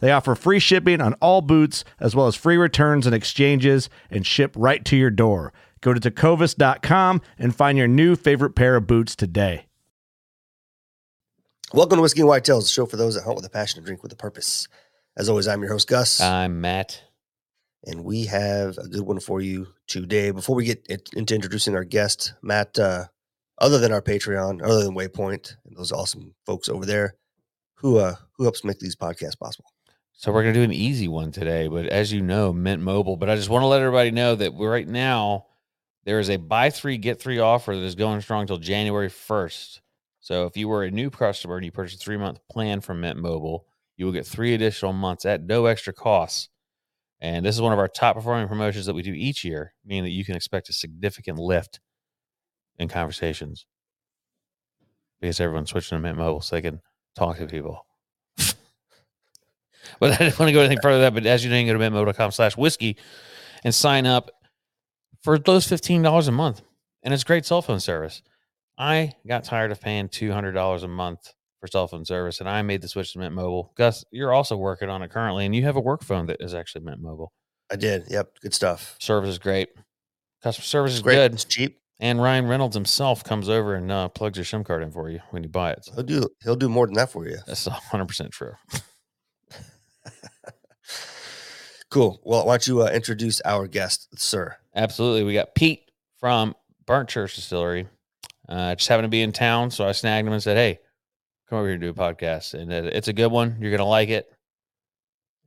They offer free shipping on all boots, as well as free returns and exchanges, and ship right to your door. Go to tecovas.com and find your new favorite pair of boots today. Welcome to Whiskey and Whitetails, the show for those that hunt with a passion and drink with a purpose. As always, I'm your host, Gus, I'm Matt. and we have a good one for you today. Before we get into introducing our guest, Matt, uh, other than our Patreon, other than Waypoint, and those awesome folks over there, who uh, who helps make these podcasts possible? So we're gonna do an easy one today, but as you know, Mint Mobile. But I just want to let everybody know that right now there is a buy three get three offer that is going strong until January first. So if you were a new customer and you purchased a three month plan from Mint Mobile, you will get three additional months at no extra costs. And this is one of our top performing promotions that we do each year, meaning that you can expect a significant lift in conversations because everyone's switching to Mint Mobile so they can talk to people. But I didn't want to go anything further than that. But as you know, you can go to mintmobile.com slash whiskey and sign up for those $15 a month. And it's great cell phone service. I got tired of paying $200 a month for cell phone service and I made the switch to Mint Mobile. Gus, you're also working on it currently and you have a work phone that is actually Mint Mobile. I did. Yep, good stuff. Service is great. Customer service is Great. good. It's cheap. And Ryan Reynolds himself comes over and uh, plugs your SIM card in for you when you buy it. So He'll do. He'll do more than that for you. that's 100% true. Cool. Well, why don't you uh, introduce our guest, sir? Absolutely. We got Pete from Burnt Church Distillery. Uh, just happened to be in town, so I snagged him and said, "Hey, come over here and do a podcast." And uh, it's a good one. You're gonna like it.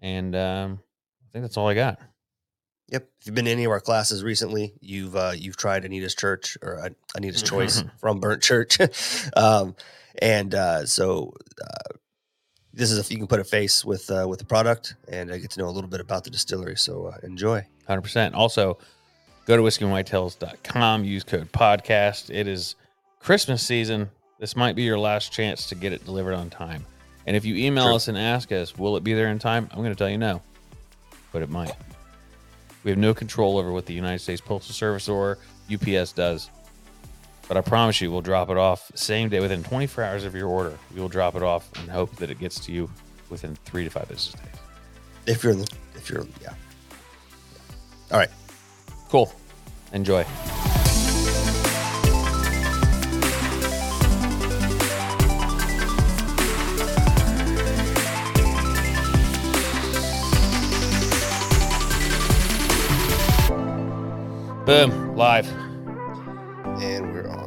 And um, I think that's all I got. Yep. If you've been to any of our classes recently, you've uh, you've tried Anita's Church or uh, Anita's Choice from Burnt Church, um, and uh, so uh, this is if you can put a face with uh, with the product and uh, get to know a little bit about the distillery. So uh, enjoy. Hundred percent. Also, go to whiskeyandwhitetails.com. Use code podcast. It is Christmas season. This might be your last chance to get it delivered on time. And if you email True. us and ask us, will it be there in time? I'm going to tell you no, but it might. We have no control over what the United States Postal Service or UPS does. But I promise you, we'll drop it off same day within 24 hours of your order. We will drop it off and hope that it gets to you within three to five business days. If you're in the, if you're yeah. All right. Cool. Enjoy. Boom. Live. And we're on.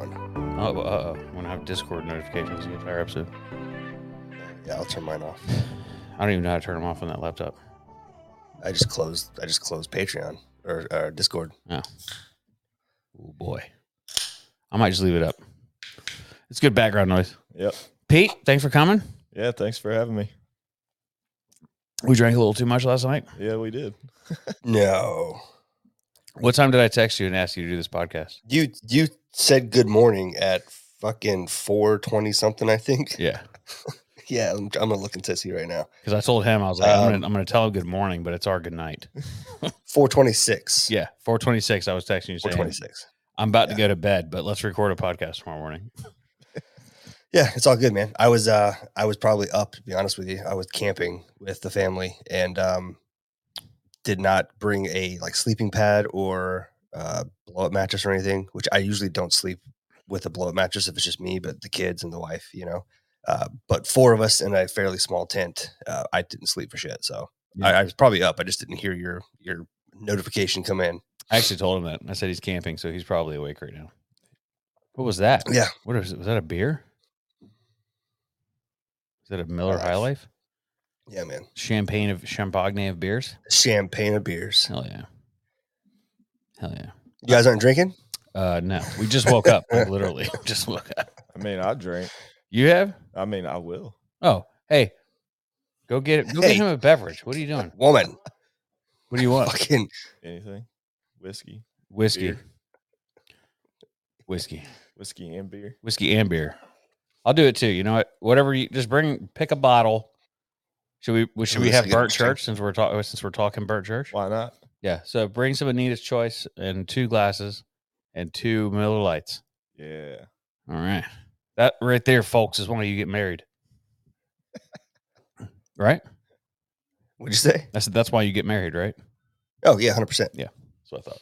Oh, uh oh. I'm going to have Discord notifications the entire episode. Yeah, I'll turn mine off. I don't even know how to turn them off on that laptop. I just closed. I just closed Patreon or, or Discord. Oh. Oh, boy. I might just leave it up. It's good background noise. Yep. Pete, thanks for coming. Yeah, thanks for having me. We drank a little too much last night. Yeah, we did. No, What time did I text you and ask you to do this podcast? you you said good morning at fucking four twenty something. I think. Yeah. Yeah, I'm, I'm gonna look into see right now. Because I told him I was like, I'm Um, gonna I'm gonna tell him good morning, but it's our good night. 426. Yeah, 426. I was texting you saying 426. I'm about to go to bed, but let's record a podcast tomorrow morning. Yeah, it's all good, man. I was uh I was probably up to be honest with you. I was camping with the family and um did not bring a like sleeping pad or uh blow up mattress or anything, which I usually don't sleep with a blow up mattress if it's just me, but the kids and the wife, you know. Uh, but four of us in a fairly small tent, uh, I didn't sleep for shit. So I, Yeah. I was probably up. I just didn't hear your your notification come in. I actually told him that. I said he's camping, so he's probably awake right now. What was that? Yeah. What is it? Was that a beer? Is that a Miller High Life? Yeah, man. Champagne of champagne of beers? Champagne of beers. Hell yeah. Hell yeah. You guys aren't drinking? Uh no. We just woke up. like, literally. Just woke up. I mean, I drink. You have? I mean, I will. Oh, hey. Go get it. Go Hey. get him a beverage. What are you doing? Woman. What do you want? Fucking Anything? Whiskey, Whiskey. Beer. Whiskey. whiskey and beer. Whiskey and beer. I'll do it too. You know what? Whatever you just bring pick a bottle. Should we we- should Ooh, we this have is a good Burnt question. Church since we're talking since we're talking Burnt Church? Why not? Yeah. So bring some Anita's choice and two glasses and two Miller Lights. Yeah. All right. That right there, folks, is why you get married. right? what'd you say? That's that's why you get married, right? Oh yeah, hundred percent. Yeah, that's what I thought.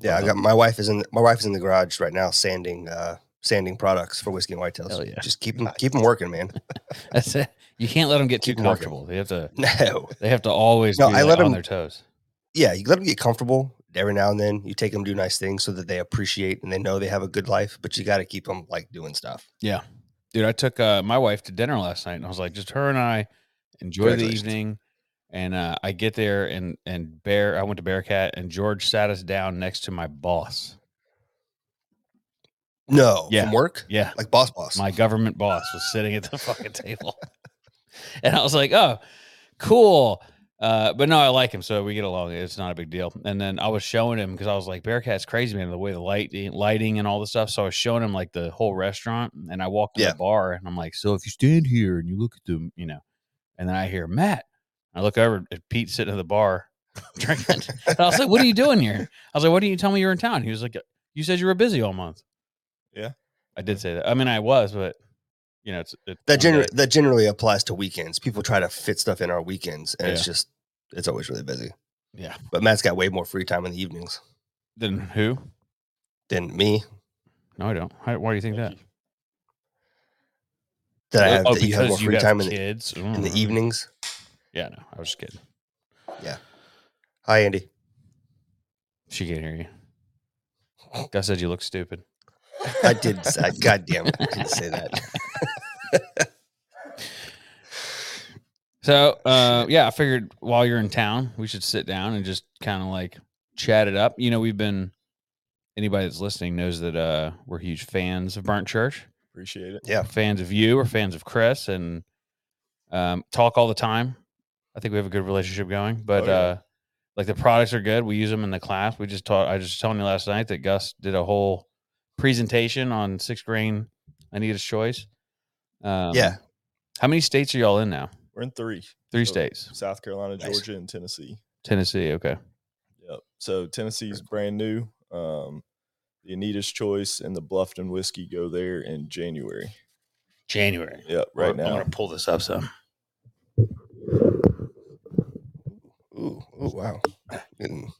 Yeah, I got my wife is in my wife is in the garage right now sanding uh sanding products for whiskey and whitetails. Hell yeah. Just keep them keep them working, man. That's it. You can't let them get too Keep 'em working. comfortable. They have to No, they have to always No, be I like, let on 'em- their toes. Yeah, you let them get comfortable every now and then. You take them do nice things so that they appreciate and they know they have a good life. But you got to keep them like doing stuff. Yeah. Dude, I took uh, my wife to dinner last night and I was like, just her and I enjoy the evening. And uh, I get there and and Bear, I went to Bearcat and George sat us down next to my boss. No, Yeah. from work, Yeah. like boss, boss. My government boss was sitting at the fucking table. and I was like, oh, cool. Uh, but no, I like him, so we get along. It's not a big deal. And then I was showing him because I was like, Bearcat's crazy, man, the way the light lighting and all the stuff. So I was showing him like the whole restaurant, and I walked to Yeah. the bar, and I'm like, so if you stand here and you look at them, you know, and then I hear Matt. I look over at Pete sitting at the bar drinking. and I was like, what are you doing here? I was like, why didn't you tell me you were in town? He was like, you said you were busy all month. Yeah. I did say that. I mean, I was, but you know, it's it, that generally that generally applies to weekends. People try to fit stuff in our weekends, and it's just it's always really busy. Yeah. But Matt's got way more free time in the evenings than who? than me. No, I don't. How, why do you think that? Thank you. That I have Oh, that you have more because free time in the, kids in the Mm. evenings. Yeah, no, I was just kidding. Yeah. Hi, Andy. She can't hear you. Gus said you look stupid. I did. say- God damn it! I didn't say that. So, uh, yeah, I figured while you're in town, we should sit down and just kind of like chat it up. You know, we've been anybody that's listening knows that uh, we're huge fans of Burnt Church, Appreciate it. Yeah. fans of you, or fans of Chris, and um, talk all the time. I think we have a good relationship going, but Oh, yeah. uh, like the products are good. We use them in the class. We just taught. I just told you last night that Gus did a whole presentation on six grain Anita's choice. Um, Yeah. How many states are y'all in now? We're in three. Three So, states. South Carolina, Nice. Georgia, and Tennessee. Tennessee. Okay. Yep. So Tennessee's brand new. Um, the Anita's Choice and the Bluffton whiskey go there in January. January. Yep, right now. I'm gonna pull this up some. Ooh, ooh, wow. Getting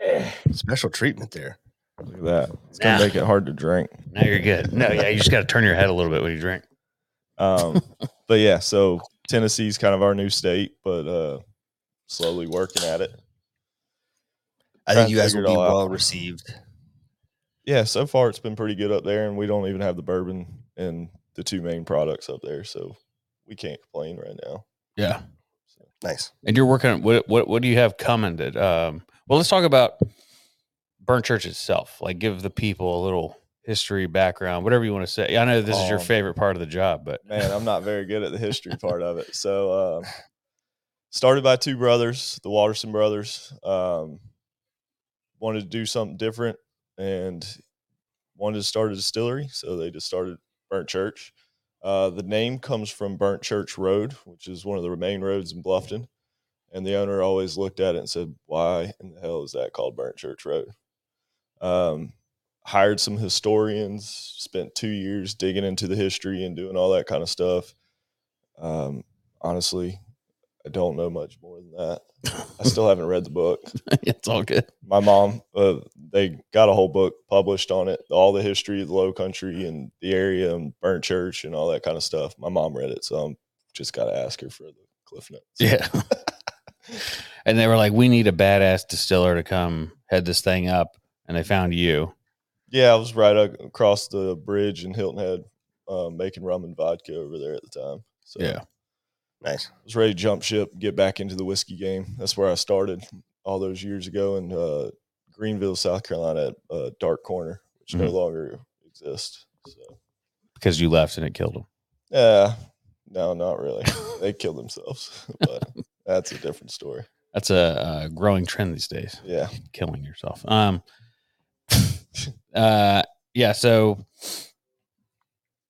special treatment there. Look at that. It's gonna make it hard to drink. Now you're good. No, yeah, you just got to turn your head a little bit when you drink. Um, but yeah, so Tennessee's kind of our new state, but uh, slowly working at it. I think you guys will be all out. well received. Yeah, so far it's been pretty good up there, and we don't even have the bourbon and the two main products up there, so we can't complain right now. Yeah. Nice. And you're working what? What? What do you have coming? That um. Well, let's talk about Burnt Church itself. Like, give the people a little history, background, whatever you want to say. I know this is your Um, favorite part of the job, but Man, I'm not very good at the history part of it. So, uh, started by two brothers, the Watterson brothers. Um, wanted to do something different and wanted to start a distillery, so they just started Burnt Church. Uh, the name comes from Burnt Church Road, which is one of the main roads in Bluffton. And the owner always looked at it and said, Why in the hell is that called Burnt Church Road? Um, hired some historians, spent two years digging into the history and doing all that kind of stuff. Um, honestly, I don't know much more than that. I still haven't read the book. it's all good. My mom, uh, they got a whole book published on it, all the history of the Low Country and the area and Burnt Church and all that kind of stuff. My mom read it, so I'm just got to ask her for the cliff notes. Yeah. and they were like, "We need a badass distiller to come head this thing up," and they found you. Yeah, I was right across the bridge in Hilton Head, uh, making rum and vodka over there at the time. So Yeah. Nice. I was ready to jump ship, get back into the whiskey game. That's where I started all those years ago in uh, Greenville, South Carolina, at uh, Dark Corner, which no Mhm. longer exists. So, because you left and it killed them. yeah, no, not really. they killed themselves, but that's a different story. That's a, a growing trend these days. Yeah, Killing yourself. Um. Uh. Yeah. So.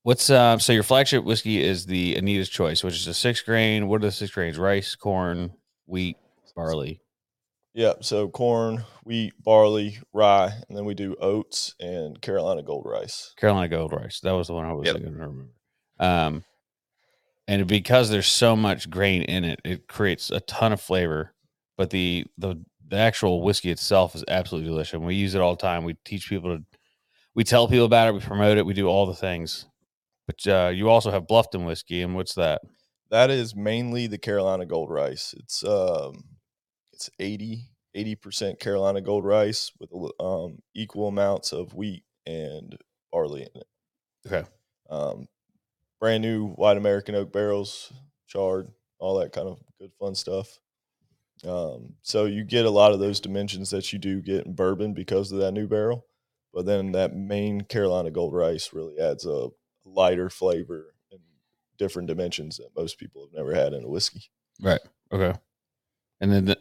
What's uh? So your flagship whiskey is the Anita's Choice, which is a six grain. What are the six grains? Rice, corn, wheat, barley. yeah. So corn, wheat, barley, rye, and then we do oats and Carolina Gold Rice. Carolina Gold Rice. That was the one I was Yep. going to remember. Um, and because there's so much grain in it, it creates a ton of flavor. But the the the actual whiskey itself is absolutely delicious. We use it all the time. We teach people to, we tell people about it. We promote it. We do all the things. But uh, you also have Bluffton whiskey, and what's that? That is mainly the Carolina Gold Rice. It's um, it's 80 percent Carolina Gold Rice with um equal amounts of wheat and barley in it. Okay. Um, brand new white American oak barrels, charred, all that kind of good fun stuff. Um, so you get a lot of those dimensions that you do get in bourbon because of that new barrel, but then that main Carolina Gold Rice really adds a lighter flavor and different dimensions that most people have never had in a whiskey. Right. Okay. And then the,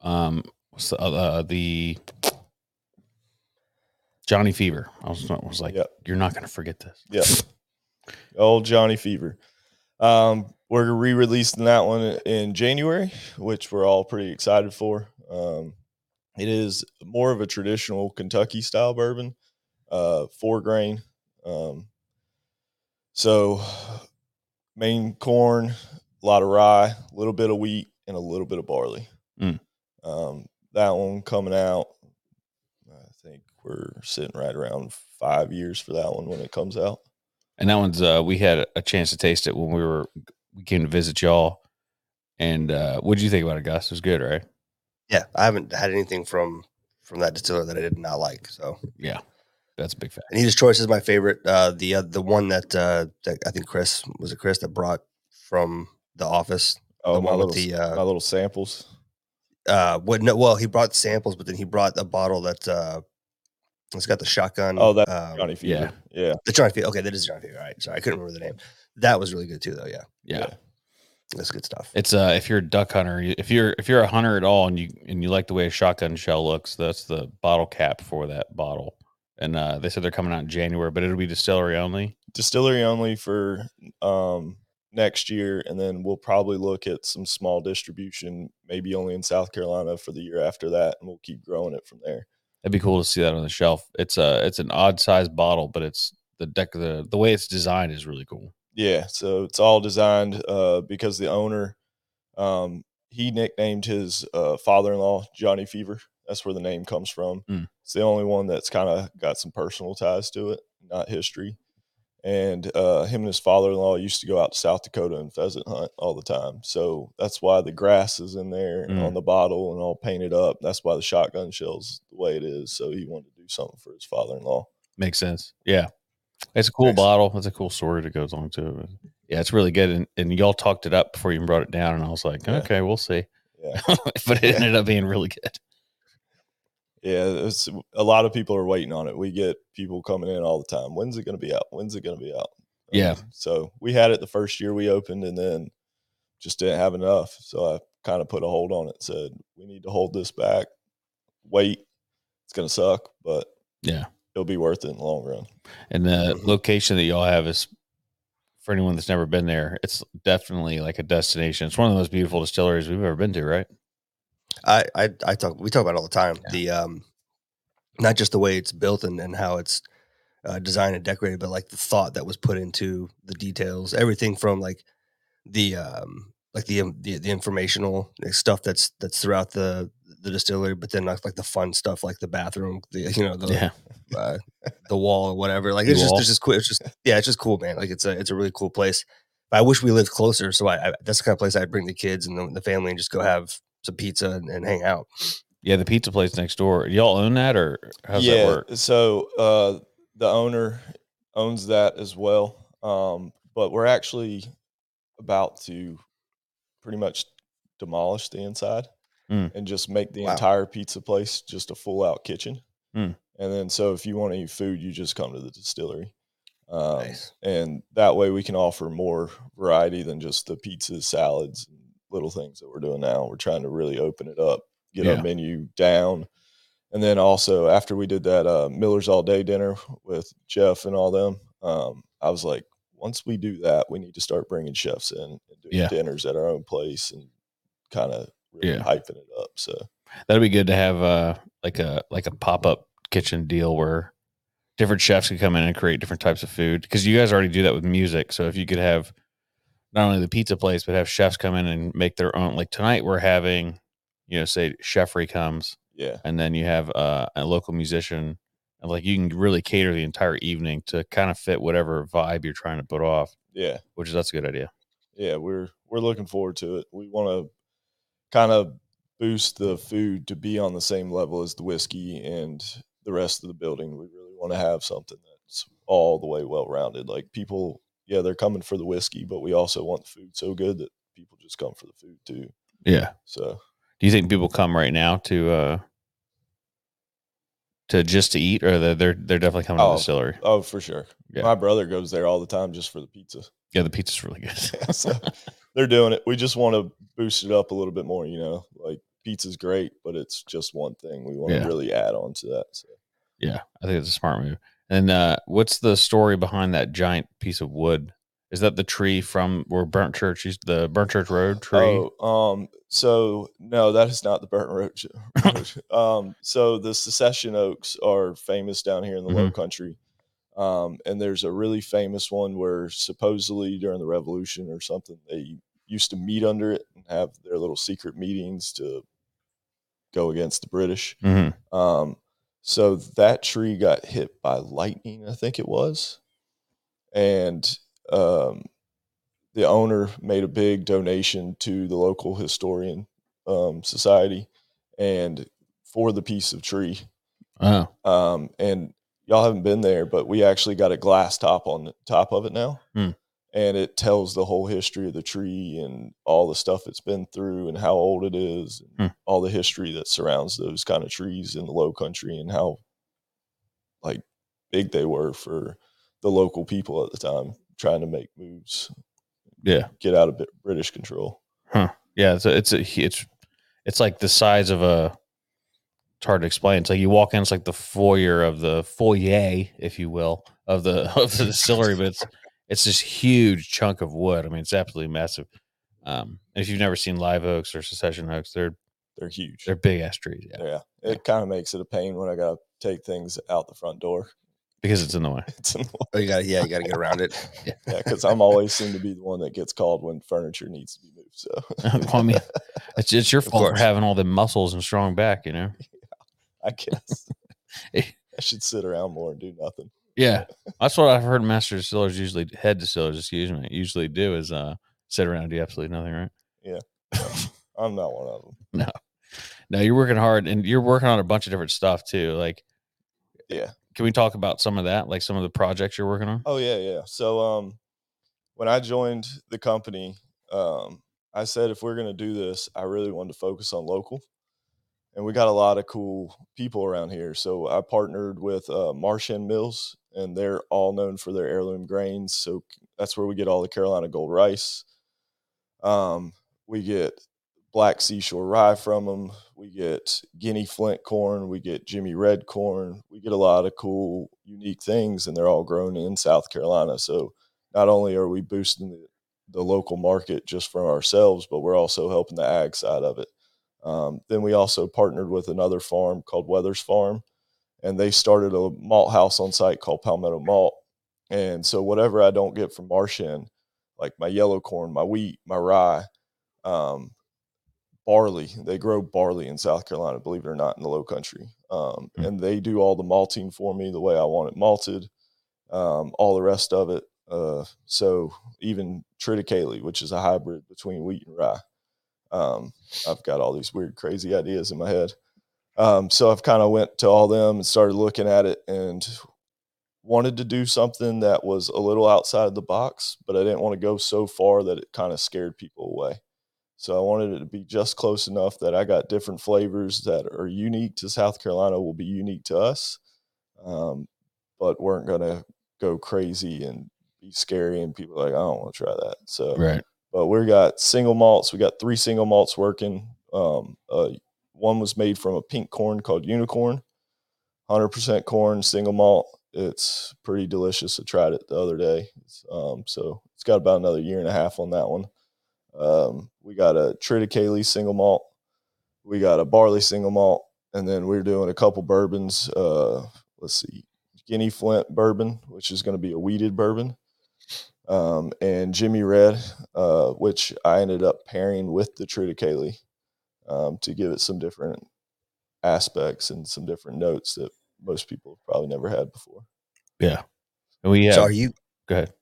um, what's the, uh, the Johnny Fever. I was, I was like, Yep. you're not going to forget this. Yeah. Old Johnny Fever. Um, we're re-releasing that one in January, which we're all pretty excited for. Um, it is more of a traditional Kentucky style bourbon, uh, four grain. Um, so main corn, a lot of rye, a little bit of wheat, and a little bit of barley. Mm. Um, that one coming out, I think we're sitting right around five years for that one when it comes out. And that one's uh we had a chance to taste it when we were we came to visit y'all. And uh what did you think about it, Gus? It was good, right? Yeah, I haven't had anything from from that distiller that I did not like. So Yeah. That's a big fact. Anita's Choice is my favorite. Uh, the uh, the one that uh, that I think Chris was it Chris that brought from the office. Oh, The my one with little, the, uh, my little samples. Uh, what? No, well, he brought samples, but then he brought a bottle that uh, it's got the shotgun. Oh, that um, Johnny yeah. Fever. Yeah. the Johnny Fever. Okay, that is Johnny Fever. All right, sorry, I couldn't remember the name. That was really good too, though. Yeah, Yeah. Yeah. that's good stuff. It's uh if you're a duck hunter, if you're if you're a hunter at all and you and you like the way a shotgun shell looks, that's the bottle cap for that bottle. And uh they said they're coming out in January, but it'll be distillery only. Distillery only for um, next year. And then we'll probably look at some small distribution, maybe only in South Carolina for the year after that. And we'll keep growing it from there. It'd be cool to see that on the shelf. It's a it's an odd sized bottle, but it's the deck the the way it's designed is really cool. Yeah. So it's all designed uh, because the owner, um, he nicknamed his uh, father in law Johnny Fever. That's where the name comes from. Mm. It's the only one that's kind of got some personal ties to it, not history. And uh, him and his father in law used to go out to South Dakota and pheasant hunt all the time. So that's why the grass is in there Mm. on the bottle and all painted up. That's why the shotgun shell's the way it is. So he wanted to do something for his father in law. Makes sense. Yeah. It's a cool Nice. bottle. It's a cool story that goes along to it. Yeah, it's really good. And, and y'all talked it up before you even brought it down. And I was like, Yeah. okay, we'll see. Yeah. but it Yeah. ended up being really good. Yeah, it's, a lot of people are waiting on it. We get people coming in all the time. When's it going to be out? When's it going to be out? Yeah. Um, so we had it the first year we opened, and then just didn't have enough. So I kind of put a hold on it. Said we need to hold this back. Wait, it's going to suck, but Yeah. It'll be worth it in the long run. And the Mhm. location that y'all have is for anyone that's never been there, it's definitely like a destination. It's one of the most beautiful distilleries we've ever been to, right? I, I I talk we talk about it all the time. Yeah. The um not just the way it's built and, and how it's uh, designed and decorated, but like the thought that was put into the details. Everything from like the um like the um, the, the informational stuff that's that's throughout the the distillery, but then like, like the fun stuff like the bathroom, the you know the Yeah. uh, the wall or whatever. Like The it's just it's just cool. It's just yeah, it's just cool, man. Like it's a it's a really cool place. But I wish we lived closer, so I, I that's the kind of place I'd bring the kids and the, the family and just go have some pizza and, and hang out. Yeah, the pizza place next door. Y'all own that or how's yeah. that work? So uh, the owner owns that as well. Um, but we're actually about to pretty much demolish the inside Mm. and just make the Wow. entire pizza place just a full out kitchen. Mm. And then, so if you want to eat food, you just come to the distillery. Um, Nice. And that way we can offer more variety than just the pizzas, salads, and little things that we're doing now. We're trying to really open it up, get Yeah. our menu down. And then also after we did that uh, Miller's all day dinner with Jeff and all them, um, I was like, once we do that, we need to start bringing chefs in and doing Yeah. dinners at our own place and kind of really Yeah. hyping it up. So That'd be good to have uh like a like a pop up kitchen deal where different chefs could come in and create different types of food because you guys already do that with music. So if you could have not only the pizza place but have chefs come in and make their own. Like tonight we're having, you know, say Chefry comes yeah, and then you have uh, a local musician and like you can really cater the entire evening to kind of fit whatever vibe you're trying to put off, yeah, which is that's a good idea. yeah. We're we're looking forward to it. We want to kind of boost the food to be on the same level as the whiskey and the rest of the building. We really want to have something that's all the way well rounded. Like people, yeah, they're coming for the whiskey, but we also want the food so good that people just come for the food too. Yeah. So Do you think people come right now to uh to just to eat, or they're they're, they're definitely coming to Oh. the distillery? Oh, for sure. Yeah. My brother goes there all the time just for the pizza. Yeah, the pizza's really good. so they're doing it. We just want to boost it up a little bit more, you know. Like pizza's great, but it's just one thing. We want Yeah. to really add on to that. So yeah, I think it's a smart move. And uh, what's the story behind that giant piece of wood? Is that the tree from where Burnt Church used the Burnt Church Road tree? Oh, um, so no, that is not the burnt Road. um, so the secession oaks are famous down here in the Low Mhm. Country. Um, and there's a really famous one where supposedly during the Revolution or something, they used to meet under it and have their little secret meetings to go against the British. Mhm. Um, so that tree got hit by lightning, I think it was, and um, the owner made a big donation to the local historian um, society, and for the piece of tree. Oh, Um, and y'all haven't been there, but we actually got a glass top on the top of it now. Hmm. And it tells the whole history of the tree and all the stuff it's been through and how old it is, and Hmm. all the history that surrounds those kind of trees in the low country and how like big they were for the local people at the time trying to make moves, yeah, get out of Brit- British control. yeah. It's a, it's a, it's it's like the size of a. It's hard to explain. It's like you walk in, it's like the foyer of the foyer, if you will, of the of the distillery, but it's it's this huge chunk of wood. I mean, it's absolutely massive. Um, if you've never seen live oaks or secession oaks, they're They're huge. they're big ass trees. Yeah, yeah. It kind of makes it a pain when I got to take things out the front door. Because it's in the way. It's in the Oh, you gotta, yeah, you got to get around it. Yeah, because I'm always seem to be the one that gets called when furniture needs to be moved. So well, I mean, it's it's your Of fault for having all the muscles and strong back. You know. Yeah, I guess. I should sit around more and do nothing. Yeah, that's what I've heard. Master distillers usually, head distillers, excuse me, usually do is uh sit around and do absolutely nothing. Right? Yeah, I'm not one of them. No, no, you're working hard, and you're working on a bunch of different stuff too. Like, Yeah. Can we talk about some of that? Like some of the projects you're working on? Oh yeah, yeah. So um, when I joined the company, um, I said if we're gonna do this, I really wanted to focus on local, and we got a lot of cool people around here. So I partnered with uh, Marsh Hen Mills, and they're all known for their heirloom grains. So that's where we get all the Carolina Gold rice. Um, we get black seashore rye from them. We get Guinea Flint corn. We get Jimmy Red corn. We get a lot of cool, unique things, and they're all grown in South Carolina. So not only are we boosting the, the local market just for ourselves, but we're also helping the ag side of it. Um, then we also partnered with another farm called Weathers Farm, and they started a malt house on site called Palmetto Malt. And so whatever I don't get from Marsh Hen, like my yellow corn, my wheat, my rye, um, barley, they grow barley in South Carolina, believe it or not, in the low country. Um, Mm. And they do all the malting for me the way I want it malted, um, all the rest of it. Uh, so even triticale, which is a hybrid between wheat and rye. Um, I've got all these weird, crazy ideas in my head. Um, so I've kind of went to all them and started looking at it and wanted to do something that was a little outside of the box, but I didn't want to go so far that it kind of scared people away. So I wanted it to be just close enough that I got different flavors that are unique to South Carolina will be unique to us, um, but weren't going to go crazy and be scary and people are like I don't want to try that. So Right. but we got single malts. We got three single malts working. Um, uh, one was made from a pink corn called Unicorn, hundred percent corn, single malt. It's pretty delicious. I tried it the other day. Um, so it's got about another year and a half on that one. Um, we got a triticale single malt. We got a barley single malt, and then we're doing a couple bourbons. Uh, let's see, Guinea Flint bourbon, which is going to be a wheated bourbon um, and Jimmy Red, uh, which I ended up pairing with the Triticale um, to give it some different aspects and some different notes that most people have probably never had before. Yeah. And we have. So are you go ahead.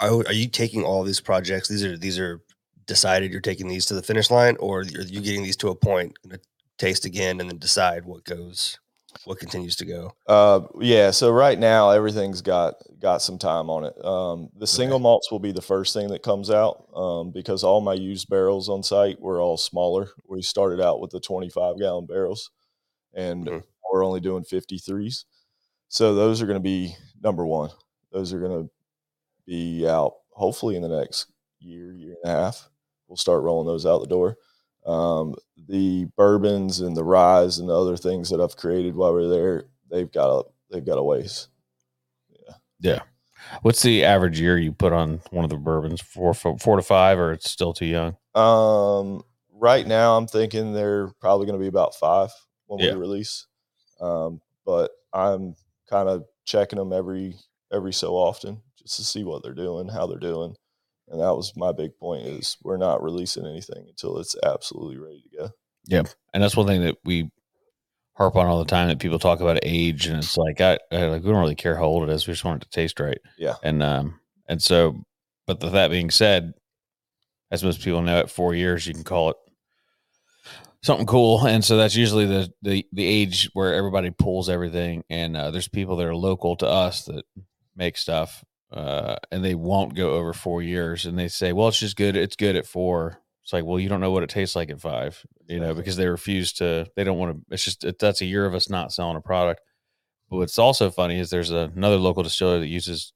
are, are you taking all these projects? These are these are decided. You're taking these to the finish line, or are you getting these to a point, taste again, and then decide what goes, what continues to go? Uh, yeah. So right now everything's got got some time on it. Um, the single malts will be the first thing that comes out um, because all my used barrels on site were all smaller. We started out with the 25 gallon barrels, and Mhm. we're only doing 53s. So those are going to be number one. Those are going to be out hopefully in the next year, year and a half. We'll start rolling those out the door. Um, the bourbons and the ryes and the other things that I've created while we're there, they've got a they've got a ways. Yeah. Yeah. What's the average year you put on one of the bourbons? Four, four, four to five, or it's still too young? Um, right now, I'm thinking they're probably going to be about five when Yeah. we release. Um, but I'm kind of checking them every every so often just to see what they're doing, how they're doing, and that was my big point: is we're not releasing anything until it's absolutely ready to go. Yeah. And that's one thing that we harp on all the time that people talk about age, and it's like I, I like we don't really care how old it is. We just want it to taste right. Yeah. And um and so, but with that being said, as most people know, at four years you can call it something cool, and so that's usually the the the age where everybody pulls everything. And uh, there's people that are local to us that make stuff, uh, and they won't go over four years, and they say, "Well, it's just good. It's good at four. It's like, well, you don't know what it tastes like at five, you know, because they refuse to. They don't want to. It's just it, that's a year of us not selling a product. But what's also funny is there's another local distiller that uses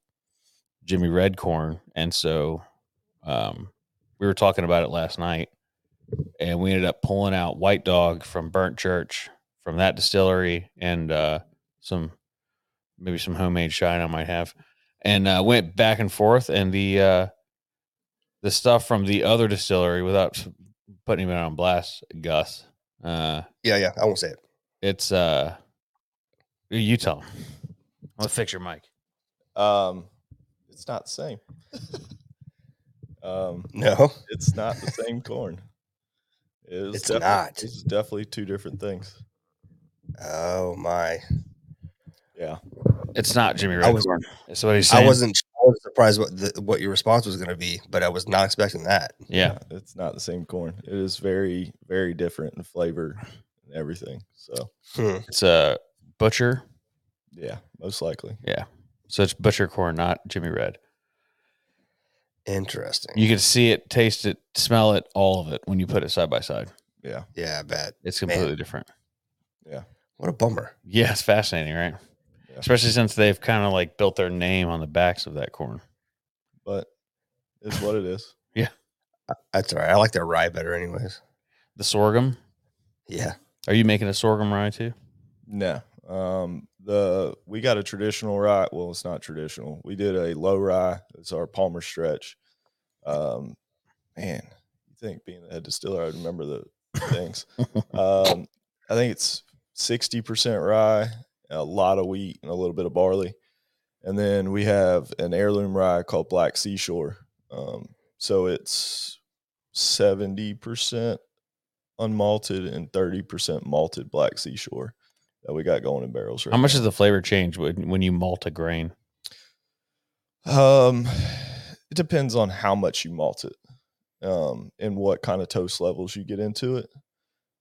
Jimmy Red corn, and so um, we were talking about it last night, and we ended up pulling out White Dog from Burnt Church from that distillery, and uh, some maybe some homemade shine I might have, and uh, went back and forth, and the uh, the stuff from the other distillery without putting him on blast, Gus. Uh, Yeah, yeah. I won't say it. it's uh, you tell him. I'm gonna fix your mic. Um, it's not the same. um, No, it's not the same corn. It is It's not. It's definitely two different things. oh my! Yeah. It's not Jimmy I Red was- corn. That's what he's saying. I wasn't. I was surprised what the, what your response was going to be, but I was not expecting that. Yeah, It's not the same corn. It is very, very different in flavor and everything. So Hmm. it's a butcher. yeah, most likely. Yeah, so it's butcher corn, not Jimmy Red. Interesting. You can see it, taste it, smell it, all of it when you put it side by side. Yeah. yeah, I bet. It's Man. completely different. Yeah. What a bummer. Yeah, it's fascinating, right? Yeah. Especially since they've kind of like built their name on the backs of that corn. But it's what it is. Yeah, that's all right. I like their rye better, anyways. The sorghum. Yeah. Are you making a sorghum rye too? No. Um, the we got a traditional rye. Well, it's not traditional. We did a low rye. It's our Palmer stretch. Um, man, you think being the head distiller, I would remember the things. um, I think it's sixty percent rye, a lot of wheat, and a little bit of barley. And then we have an heirloom rye called Black Seashore. Um, so it's seventy percent unmalted and thirty percent malted Black Seashore that we got going in barrels right How much now. does the flavor change when, when you malt a grain? Um, it depends on how much you malt it, um, and what kind of toast levels you get into it.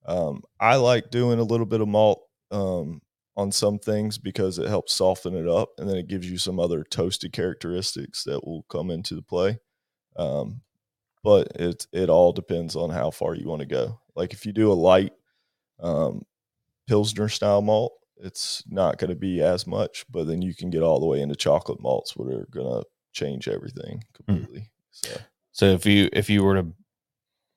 Um, I like doing a little bit of malt um, on some things because it helps soften it up, and then it gives you some other toasted characteristics that will come into the play. Um, but it it all depends on how far you want to go. Like if you do a light um, pilsner style malt, it's not going to be as much, but then you can get all the way into chocolate malts, what are going to change everything completely. So So if you if you were to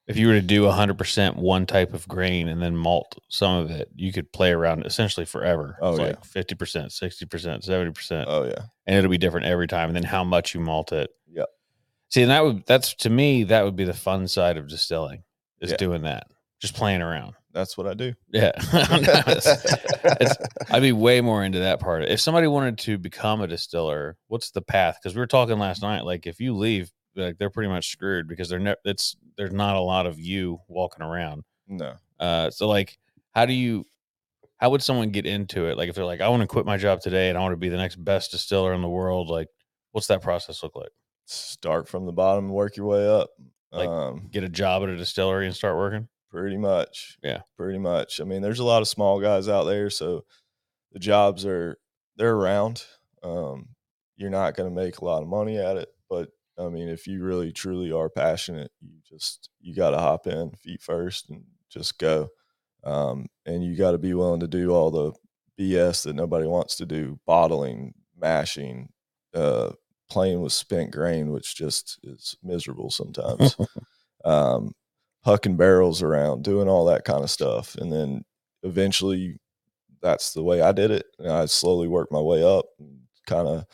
if you were to do hundred percent one type of grain and then malt some of it, you could play around essentially forever. Oh, it's yeah. like fifty percent, sixty percent, seventy percent, oh yeah, and it'll be different every time. And then how much you malt it. Yep. See, and that would that's to me that would be the fun side of distilling is Yeah. doing that, just playing around. that's what I do. Yeah, it's- it's- I'd be way more into that part. If somebody wanted to become a distiller, what's the path? Because we were talking last night. Like, if you leave, like they're pretty much screwed because they're ne- it's there's not a lot of you walking around. no. Uh, so like, how do you? How would someone get into it? Like, if they're like, I want to quit my job today and I want to be the next best distiller in the world, like, what's that process look like? Start from the bottom and work your way up. Like, um, Get a job at a distillery and start working. pretty much. Yeah. pretty much. I mean, there's a lot of small guys out there, so the jobs are they're around. Um, you're not going to make a lot of money at it, but I mean, if you really truly are passionate, you just you got to hop in feet first and just go. Um, and you got to be willing to do all the BS that nobody wants to do: bottling, mashing, uh, playing with spent grain, which just is miserable sometimes. um, hucking barrels around, doing all that kind of stuff, and then eventually, that's the way I did it. And I slowly worked my way up, and kind of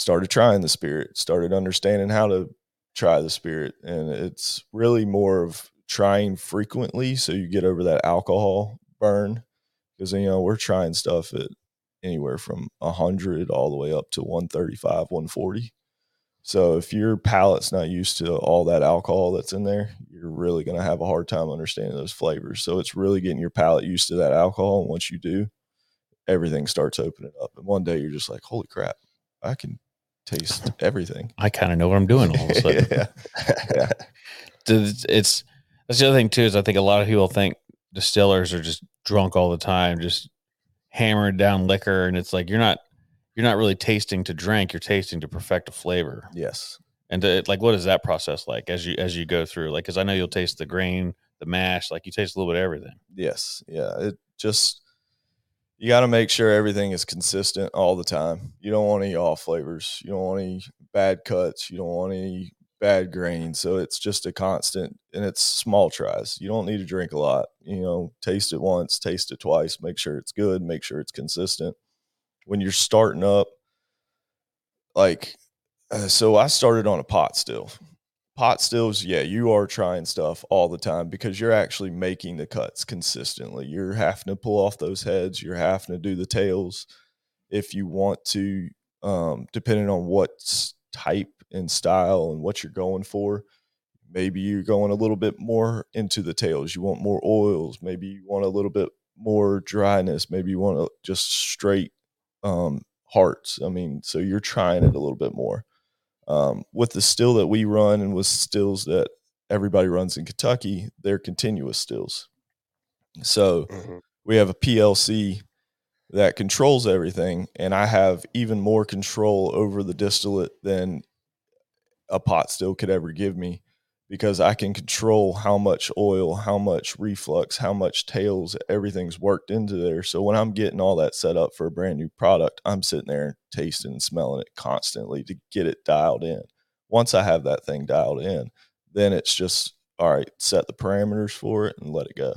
started trying the spirit, started understanding how to try the spirit, and it's really more of trying frequently so you get over that alcohol burn because you know we're trying stuff at anywhere from 100 all the way up to 135 140 so if your palate's not used to all that alcohol that's in there you're really going to have a hard time understanding those flavors. So it's really getting your palate used to that alcohol and once you do everything starts opening up and one day you're just like holy crap i can taste everything I kind of know what I'm doing all of a sudden. yeah yeah it's, that's the other thing too is I think a lot of people think distillers are just drunk all the time, just hammering down liquor, and it's like you're not you're not really tasting to drink, you're tasting to perfect a flavor. yes And to, like, what is that process like as you as you go through? Like, because I know you'll taste the grain, the mash, like you taste a little bit of everything. Yes. Yeah. It just you got to make sure everything is consistent all the time. You don't want any off flavors. You don't want any bad cuts. You don't want any bad grains. So it's just a constant and it's small tries. You don't need to drink a lot. You know, taste it once, taste it twice, make sure it's good, make sure it's consistent. When you're starting up, like, uh, so I started on a pot still pot stills, yeah, you are trying stuff all the time because you're actually making the cuts consistently. You're having to pull off those heads, you're having to do the tails if you want to, um, depending on what type and style and what you're going for. Maybe you're going a little bit more into the tails. You want more oils. Maybe you want a little bit more dryness. Maybe you want to just straight um, hearts. I mean, so you're trying it a little bit more um, with the still that we run and with stills that everybody runs in Kentucky, they're continuous stills. So Mhm. we have a PLC that controls everything, and I have even more control over the distillate than a pot still could ever give me because I can control how much oil, how much reflux, how much tails, everything's worked into there. So when I'm getting all that set up for a brand new product, I'm sitting there tasting and smelling it constantly to get it dialed in. Once I have that thing dialed in, then it's just all right, set the parameters for it and let it go.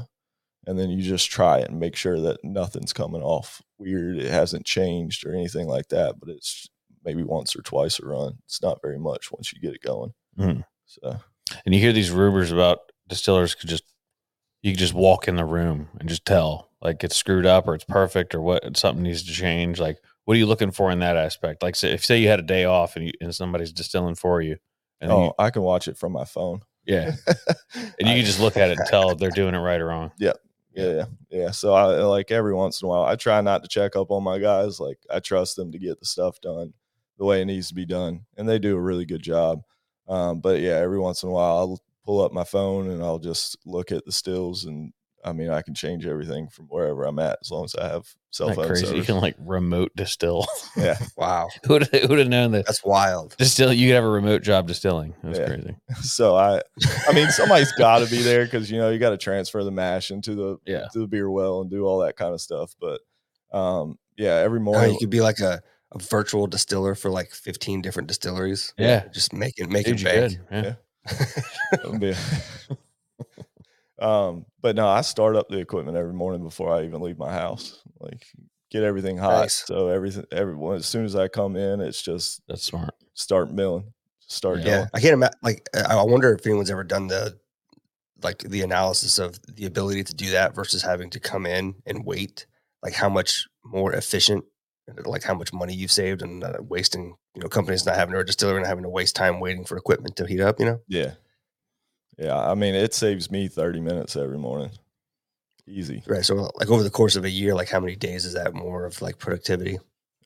And then you just try it and make sure that nothing's coming off weird. It hasn't changed or anything like that, but it's maybe once or twice a run. It's not very much once you get it going. Mhm. So And you hear these rumors about distillers could just you could just walk in the room and just tell like it's screwed up or it's perfect or what something needs to change. Like what are you looking for in that aspect? Like say, if say you had a day off and you, and somebody's distilling for you, and oh, you, I can watch it from my phone. yeah, and you can just look at it and tell if they're doing it right or wrong. Yeah, yeah, yeah. So I like every once in a while, I try not to check up on my guys. Like I trust them to get the stuff done the way it needs to be done, and they do a really good job. Um, but yeah, every once in a while, I'll pull up my phone and I'll just look at the stills, and I mean, I can change everything from wherever I'm at as long as I have cell Isn't that phone crazy. You can like remote distill. yeah, Wow, who would who would have known that that's wild. distill you could have a remote job distilling? That's Yeah. crazy. so I, I mean, somebody's got to be there because you know you got to transfer the mash into the Yeah. to the beer well and do all that kind of stuff. But um, yeah, every Or morning you could be like a, a virtual distiller for like 15 different distilleries. Yeah. Just making making Dude, you bank. could. Yeah. That'd be- um, but no, I start up the equipment every morning before I even leave my house. Like get everything hot. Nice. So everything, everyone, as soon as I come in, it's just That's smart. start milling, start Yeah. Yeah, going. I can't imagine. Like, I I wonder if anyone's ever done the like the analysis of the ability to do that versus having to come in and wait. Like, how much more efficient, and, like how much money you've saved and uh, wasting. You know, companies not having or a distiller and having to waste time waiting for equipment to heat up. You know, Yeah. Yeah. I mean, it saves me 30 minutes every morning. Easy. right? So, like over the course of a year, like how many days is that more of like productivity?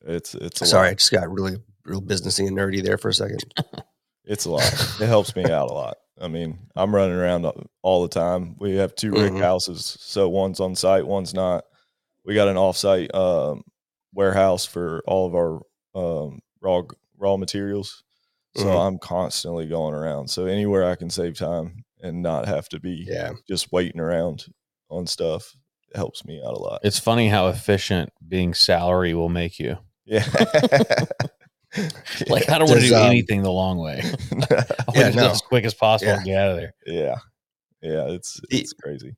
It's, it's, Sorry, I just got really real businessy and nerdy there for a second. It's a lot. It helps me out a lot. I mean, I'm running around all the time. We have 2 rick Mhm. houses, so one's on site, one's not. We got an off-site um, warehouse for all of our um, raw raw materials. So Mhm. I'm constantly going around. So anywhere I can save time and not have to be Yeah. just waiting around on stuff it helps me out a lot. It's funny how efficient being salary will make you. Yeah. Like I don't want to do um, anything the long way. I want Yeah, to do it no. as quick as possible Yeah. and get out of there. yeah. Yeah, it's The- it's crazy.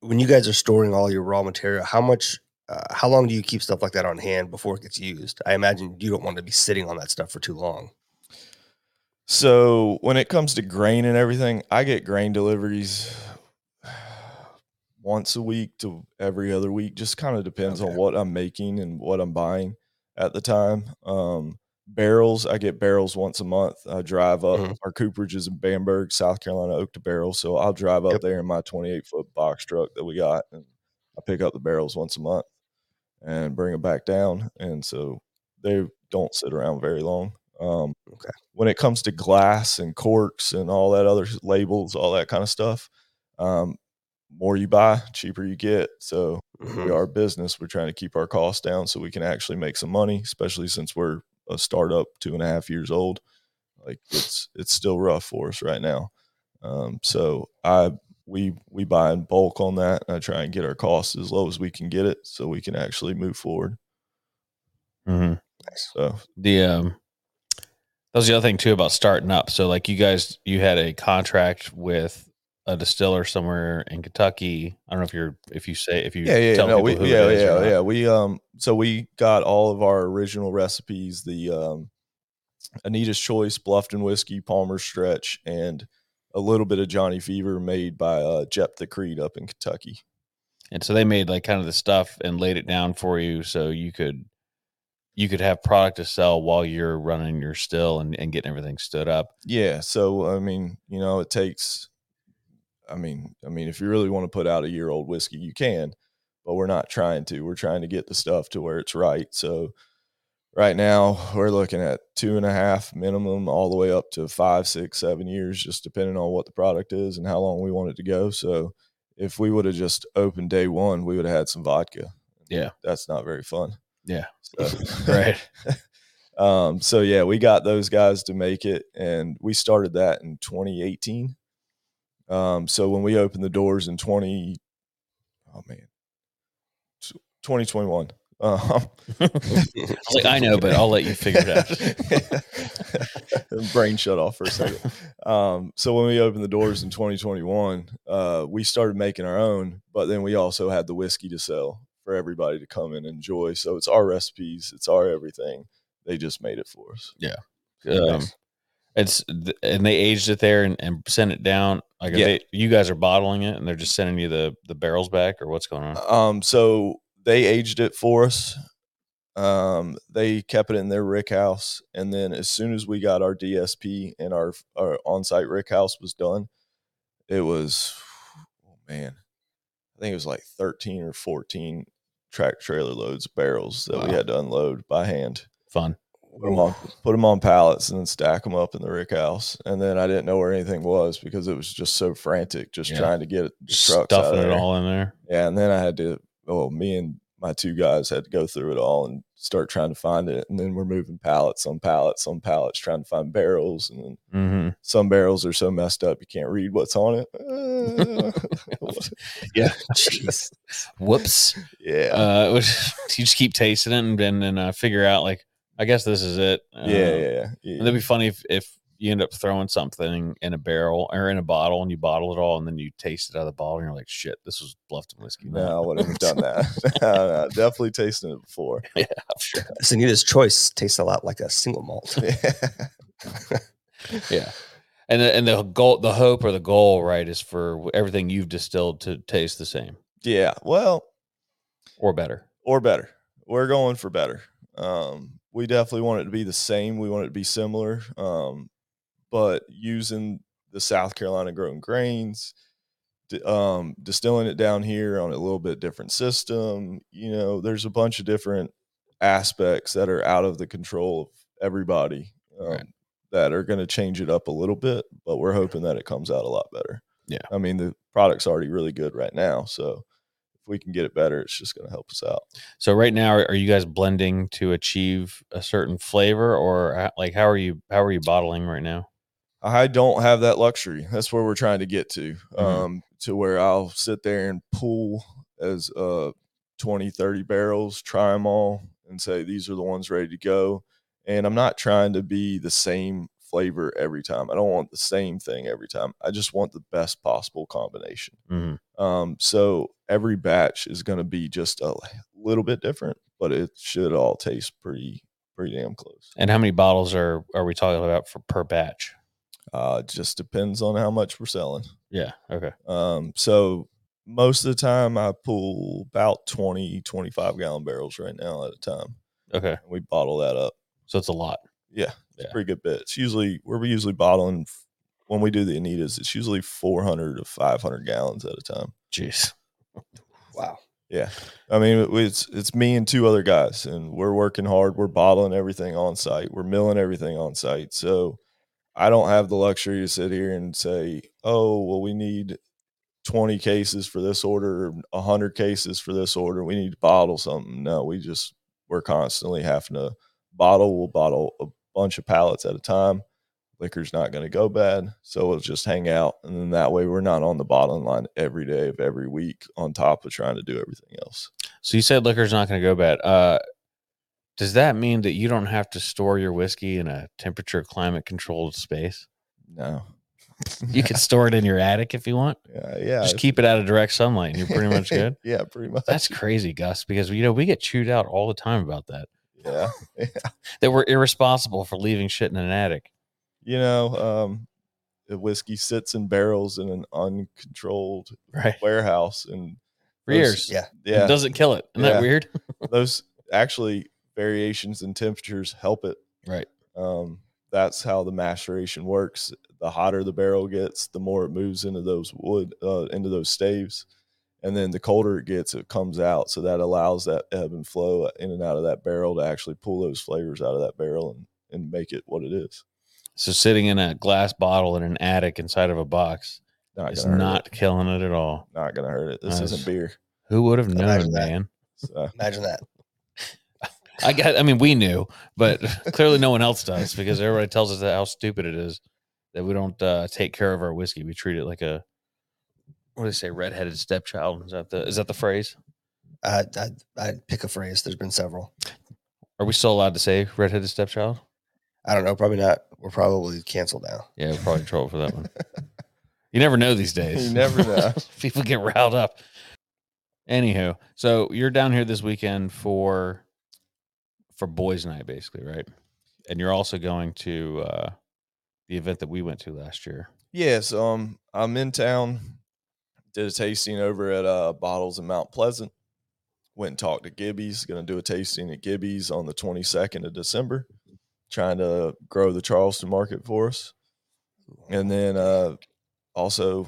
when you guys are storing all your raw material, how much, uh, how long do you keep stuff like that on hand before it gets used? I imagine you don't want to be sitting on that stuff for too long. So when it comes to grain and everything, I get grain deliveries once a week to every other week. Just kind of depends on what I'm making and what I'm buying at the time. Um, barrels, I get barrels once a month. I drive up. Mhm. Our cooperage is in Bamberg, South Carolina, Oak to Barrel. So I'll drive up Yep. there in my 28 foot box truck that we got, and I pick up the barrels once a month and bring it back down. And so they don't sit around very long. Um, Okay. When it comes to glass and corks and all that other labels, all that kind of stuff, um, more you buy, cheaper you get. So Mhm. we are a business. We're trying to keep our costs down so we can actually make some money, especially since we're a startup, two and a half years old. Like it's it's still rough for us right now. Um, so I we we buy in bulk on that. And I try and get our costs as low as we can get it, so we can actually move forward. Mm-hmm. So The um, that was the other thing too about starting up. So like you guys, you had a contract with a distiller somewhere in Kentucky. I don't know if you're if you say if you yeah, yeah, tell no, we, yeah, yeah, yeah. We um, so we got all of our original recipes: the um, Anita's Choice, Bluffton whiskey, Palmer's Stretch, and a little bit of Johnny Fever made by uh, Jeptha Creed up in Kentucky. And so they made like kind of the stuff and laid it down for you so you could you could have product to sell while you're running your still and, and getting everything stood up. Yeah, so I mean, you know, it takes. I mean, I mean, if you really want to put out a year old whiskey, you can, but we're not trying to. We're trying to get the stuff to where it's right. So right now we're looking at two and a half minimum, all the way up to five, six, seven years, just depending on what the product is and how long we want it to go. So if we would have just opened day one, we would have had some vodka. Yeah. that's not very fun. Yeah. So, Right. um, so yeah, we got those guys to make it, and we started that in 2018. Um, so when we opened the doors in 20, oh man, 2021. Um, I was like, I know, but I'll let you figure it out. Brain shut off for a second. Um, so when we opened the doors in 2021, uh, we started making our own, but then we also had the whiskey to sell for everybody to come and enjoy. So it's our recipes, it's our everything. They just made it for us. Yeah. Um, it's th- and they aged it there and, and sent it down. Like, Yeah. they, you guys are bottling it and they're just sending you the the barrels back, or what's going on? Um, so they aged it for us. Um, they kept it in their rick house, and then as soon as we got our DSP and our our on site rick house was done, it was oh man, I think it was like thirteen or fourteen track trailer loads of barrels that we had to unload by hand. Fun. Put them on, put 'em on pallets, and then stack them up in the rick house. And then I didn't know where anything was because it was just so frantic, just Yeah. trying to get the Stuffing of it all in there. Yeah, and then I had to. Oh, me and my two guys had to go through it all and start trying to find it. And then we're moving pallets on pallets on pallets, trying to find barrels. And then Mm-hmm. some barrels are so messed up you can't read what's on it. Uh, Jeez. Whoops. yeah, Uh, was- you just keep tasting it and then and, uh, figure out like, I guess this is it. Uh, yeah, yeah, yeah. And it'd be funny if, if you end up throwing something in a barrel or in a bottle and you bottle it all and then you taste it out of the bottle and you're like, shit, this was Bluffton whiskey. No, I wouldn't have done that. no, no, definitely tasting it before. This Anita's choice tastes a lot like a single malt. Yeah. And the, and the goal, the hope or the goal, right, is for everything you've distilled to taste the same yeah, well, or better. or better. We're going for better. Um, we definitely want it to be the same. We want it to be similar, um, but using the South Carolina grown grains, um, distilling it down here on a little bit different system. You know, there's a bunch of different aspects that are out of the control of everybody um, Right. that are going to change it up a little bit. But we're hoping that it comes out a lot better. Yeah. I mean, the product's already really good right now, so if we can get it better, it's just going to help us out. So right now, are you guys blending to achieve a certain flavor, or uh, like how are you how are you bottling right now? I don't have that luxury. That's where we're trying to get to. Mhm. Um, to where I'll sit there and pull as uh 20, 30 barrels, try them all and say these are the ones ready to go. And I'm not trying to be the same flavor every time. I don't want the same thing every time. I just want the best possible combination. Mhm. Um, so every batch is going to be just a little bit different, but it should all taste pretty pretty damn close. And how many bottles are are we talking about for per batch? Uh, it just depends on how much we're selling. Yeah. Okay. Um, so most of the time I pull about 20, 25 gallon barrels right now at a time. Okay. And we bottle that up. So it's a lot. Yeah, it's Yeah. a pretty good bit. It's usually we're usually bottling when we do the Anitas, it's usually 400 to 500 gallons at a time. Jeez. Wow. Yeah. I mean, it's it's me and two other guys and we're working hard. We're bottling everything on site. We're milling everything on site. So I don't have the luxury to sit here and say, "Oh, well we need 20 cases for this order, or 100 cases for this order. We need to bottle something." No, we just we're constantly having to bottle. We'll bottle a bunch of pallets at a time. Liquor's not going to go bad, so we'll just hang out, and then that way we're not on the bottling line every day of every week on top of trying to do everything else. So you said liquor's not going to go bad. Uh, does that mean that you don't have to store your whiskey in a temperature climate controlled space? No, You can store it in your attic if you want. yeah, yeah, Just keep it out of direct sunlight, and you're pretty much good. yeah, pretty much. That's crazy, Gus, because you know we get chewed out all the time about that. yeah. That we're irresponsible for leaving shit in an attic. You know, um, the whiskey sits in barrels in an uncontrolled Right. warehouse, and For those- years. Yeah. yeah, It doesn't kill it. Isn't Yeah. that weird? those actually variations in temperatures help it. Right. Um, that's how the maceration works. The hotter the barrel gets, the more it moves into those wood, uh, into those staves, and then the colder it gets, it comes out. So that allows that ebb and flow in and out of that barrel to actually pull those flavors out of that barrel and and make it what it is. So sitting in a glass bottle in an attic inside of a box Not is not it. killing it at all. not gonna hurt it. This Nice. isn't beer. Who would have known, Imagine that. man? So, Imagine that. I got. I mean, we knew, but clearly no one else does because everybody tells us that how stupid it is that we don't uh, take care of our whiskey. We treat it like a what do they say, redheaded stepchild? Is that the is that the phrase? I, I, I'd pick a phrase. There's been several. Are we still allowed to say redheaded stepchild? I don't know. Probably not. We're probably canceled now. Yeah, we're probably in trouble for that one. You never know these days. You never know. People get riled up. Anywho, so you're down here this weekend for for boys' night, basically, right? And you're also going to uh, the event that we went to last year. Yes, um, I'm in town. Did a tasting over at uh, Bottles in Mount Pleasant. Went and talked to Gibby's. Going to do a tasting at Gibby's on the 22nd of December. Trying to grow the Charleston market for us, and then uh, also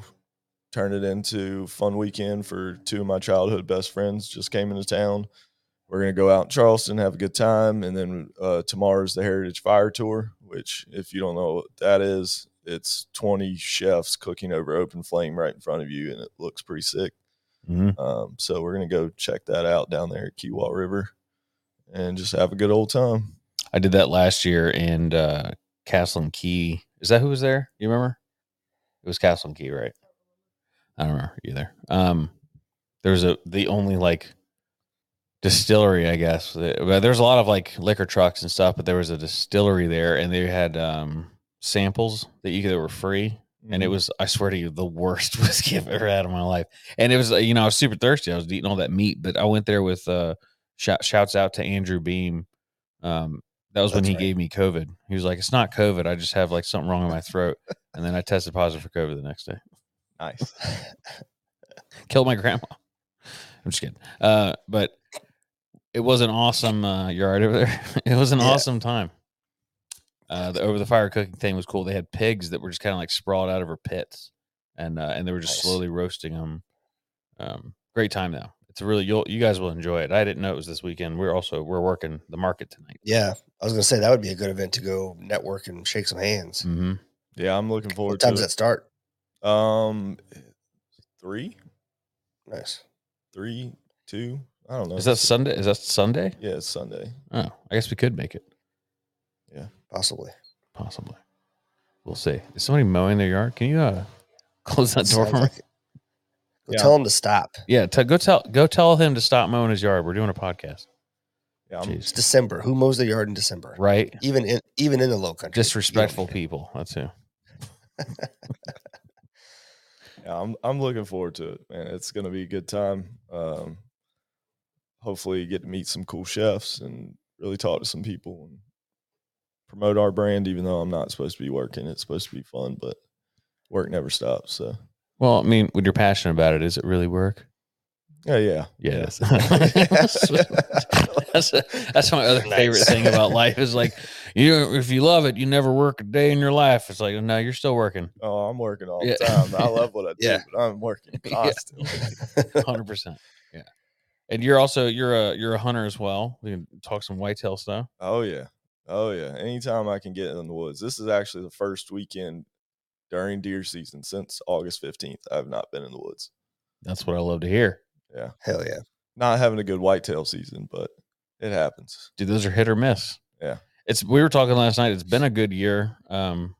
turn it into fun weekend for two of my childhood best friends. Just came into town. We're gonna go out in Charleston, have a good time, and then uh, tomorrow's the Heritage Fire Tour. Which, if you don't know what that is, it's 20 chefs cooking over open flame right in front of you, and it looks pretty sick. Mm-hmm. Um, so we're gonna go check that out down there at Kiawah River, and just have a good old time. I did that last year in uh, Castle and Key. Is that who was there? You remember? It was Castle and Key, right? I don't remember either. Um, there's a the only like distillery, I guess. But There's a lot of like liquor trucks and stuff, but there was a distillery there, and they had um, samples that you could that were free. And it Mhm. was, I swear to you, the worst whiskey I've ever had in my life. And it was, uh, you know, I was super thirsty. I was eating all that meat, but I went there with uh, shout, shouts out to Andrew Beam. Um, that was when he right. gave me COVID. He was like, "It's not COVID. I just have like something wrong in my throat." And then I tested positive for COVID the next day. nice. Killed my grandma. I'm just kidding. Uh, but it was an awesome uh, yard over there. it was an Yeah. awesome time. Uh, the over the fire cooking thing was cool. They had pigs that were just kind of like sprawled out of her pits, and uh, and they were just Nice. slowly roasting them. Um, great time though. It's a really you'll you guys will enjoy it. I didn't know it was this weekend. We're also we're working the market tonight. Yeah, I was gonna say that would be a good event to go network and shake some hands. Mm-hmm. Yeah, I'm looking forward What time does to that start? Um, three, Nice. three, two. I don't know. Is that Sunday? Is that Sunday? Yeah, it's Sunday. Oh, I guess we could make it. Yeah, possibly. Possibly. We'll see. Is somebody mowing their yard? Can you uh close that door for me? like. Go Yeah. tell him to stop. Yeah, t- go tell go tell him to stop mowing his yard. We're doing a podcast. Yeah, It's December. Who mows the yard in December? Right? Even in even in the low country. Disrespectful care. people. That's who. yeah, I'm I'm looking forward to it, man. It's gonna be a good time. Um, hopefully, get to meet some cool chefs and really talk to some people and promote our brand. Even though I'm not supposed to be working, it's supposed to be fun, but work never stops. So, Well, I mean, when you're passionate about it, is it really work? Oh, yeah, yeah, Yeah, Yeah. it is. that's that's my other favorite thing about life is like you if you love it, you never work a day in your life. It's like no, you're still working. Oh, I'm working all Yeah. the time. I love what I do, Yeah. but I'm working Yeah. constantly. Hundred percent. Yeah. And you're also you're a you're a hunter as well. We can talk some whitetail stuff. Oh yeah. Oh yeah. Anytime I can get in the woods. This is actually the first weekend during deer season since August 15th. I've not been in the woods. That's what I love to hear. Yeah. Hell yeah. Not having a good whitetail season, but it happens. dude those are hit or miss Yeah. it's we were talking last night it's been a good year um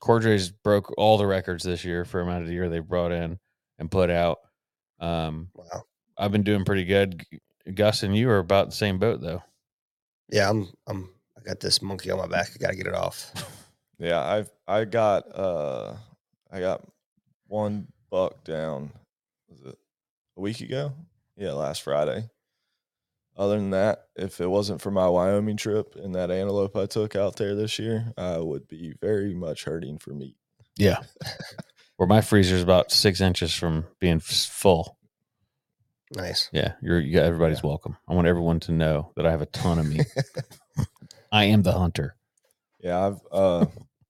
Cordray's broke all the records this year for amount of year they brought in and put out um Wow. I've been doing pretty good gus and you are about the same boat though Yeah, I'm I'm I got this monkey on my back. I gotta get it off. Yeah, I've I got uh I got one buck down was it a week ago? Yeah, last Friday. Other than that, if it wasn't for my Wyoming trip and that antelope I took out there this year, I would be very much hurting for meat. yeah where my freezer's about six inches from being full Nice. yeah you're you got everybody's welcome i want everyone to know that i have a ton of meat i am the hunter Yeah, I've uh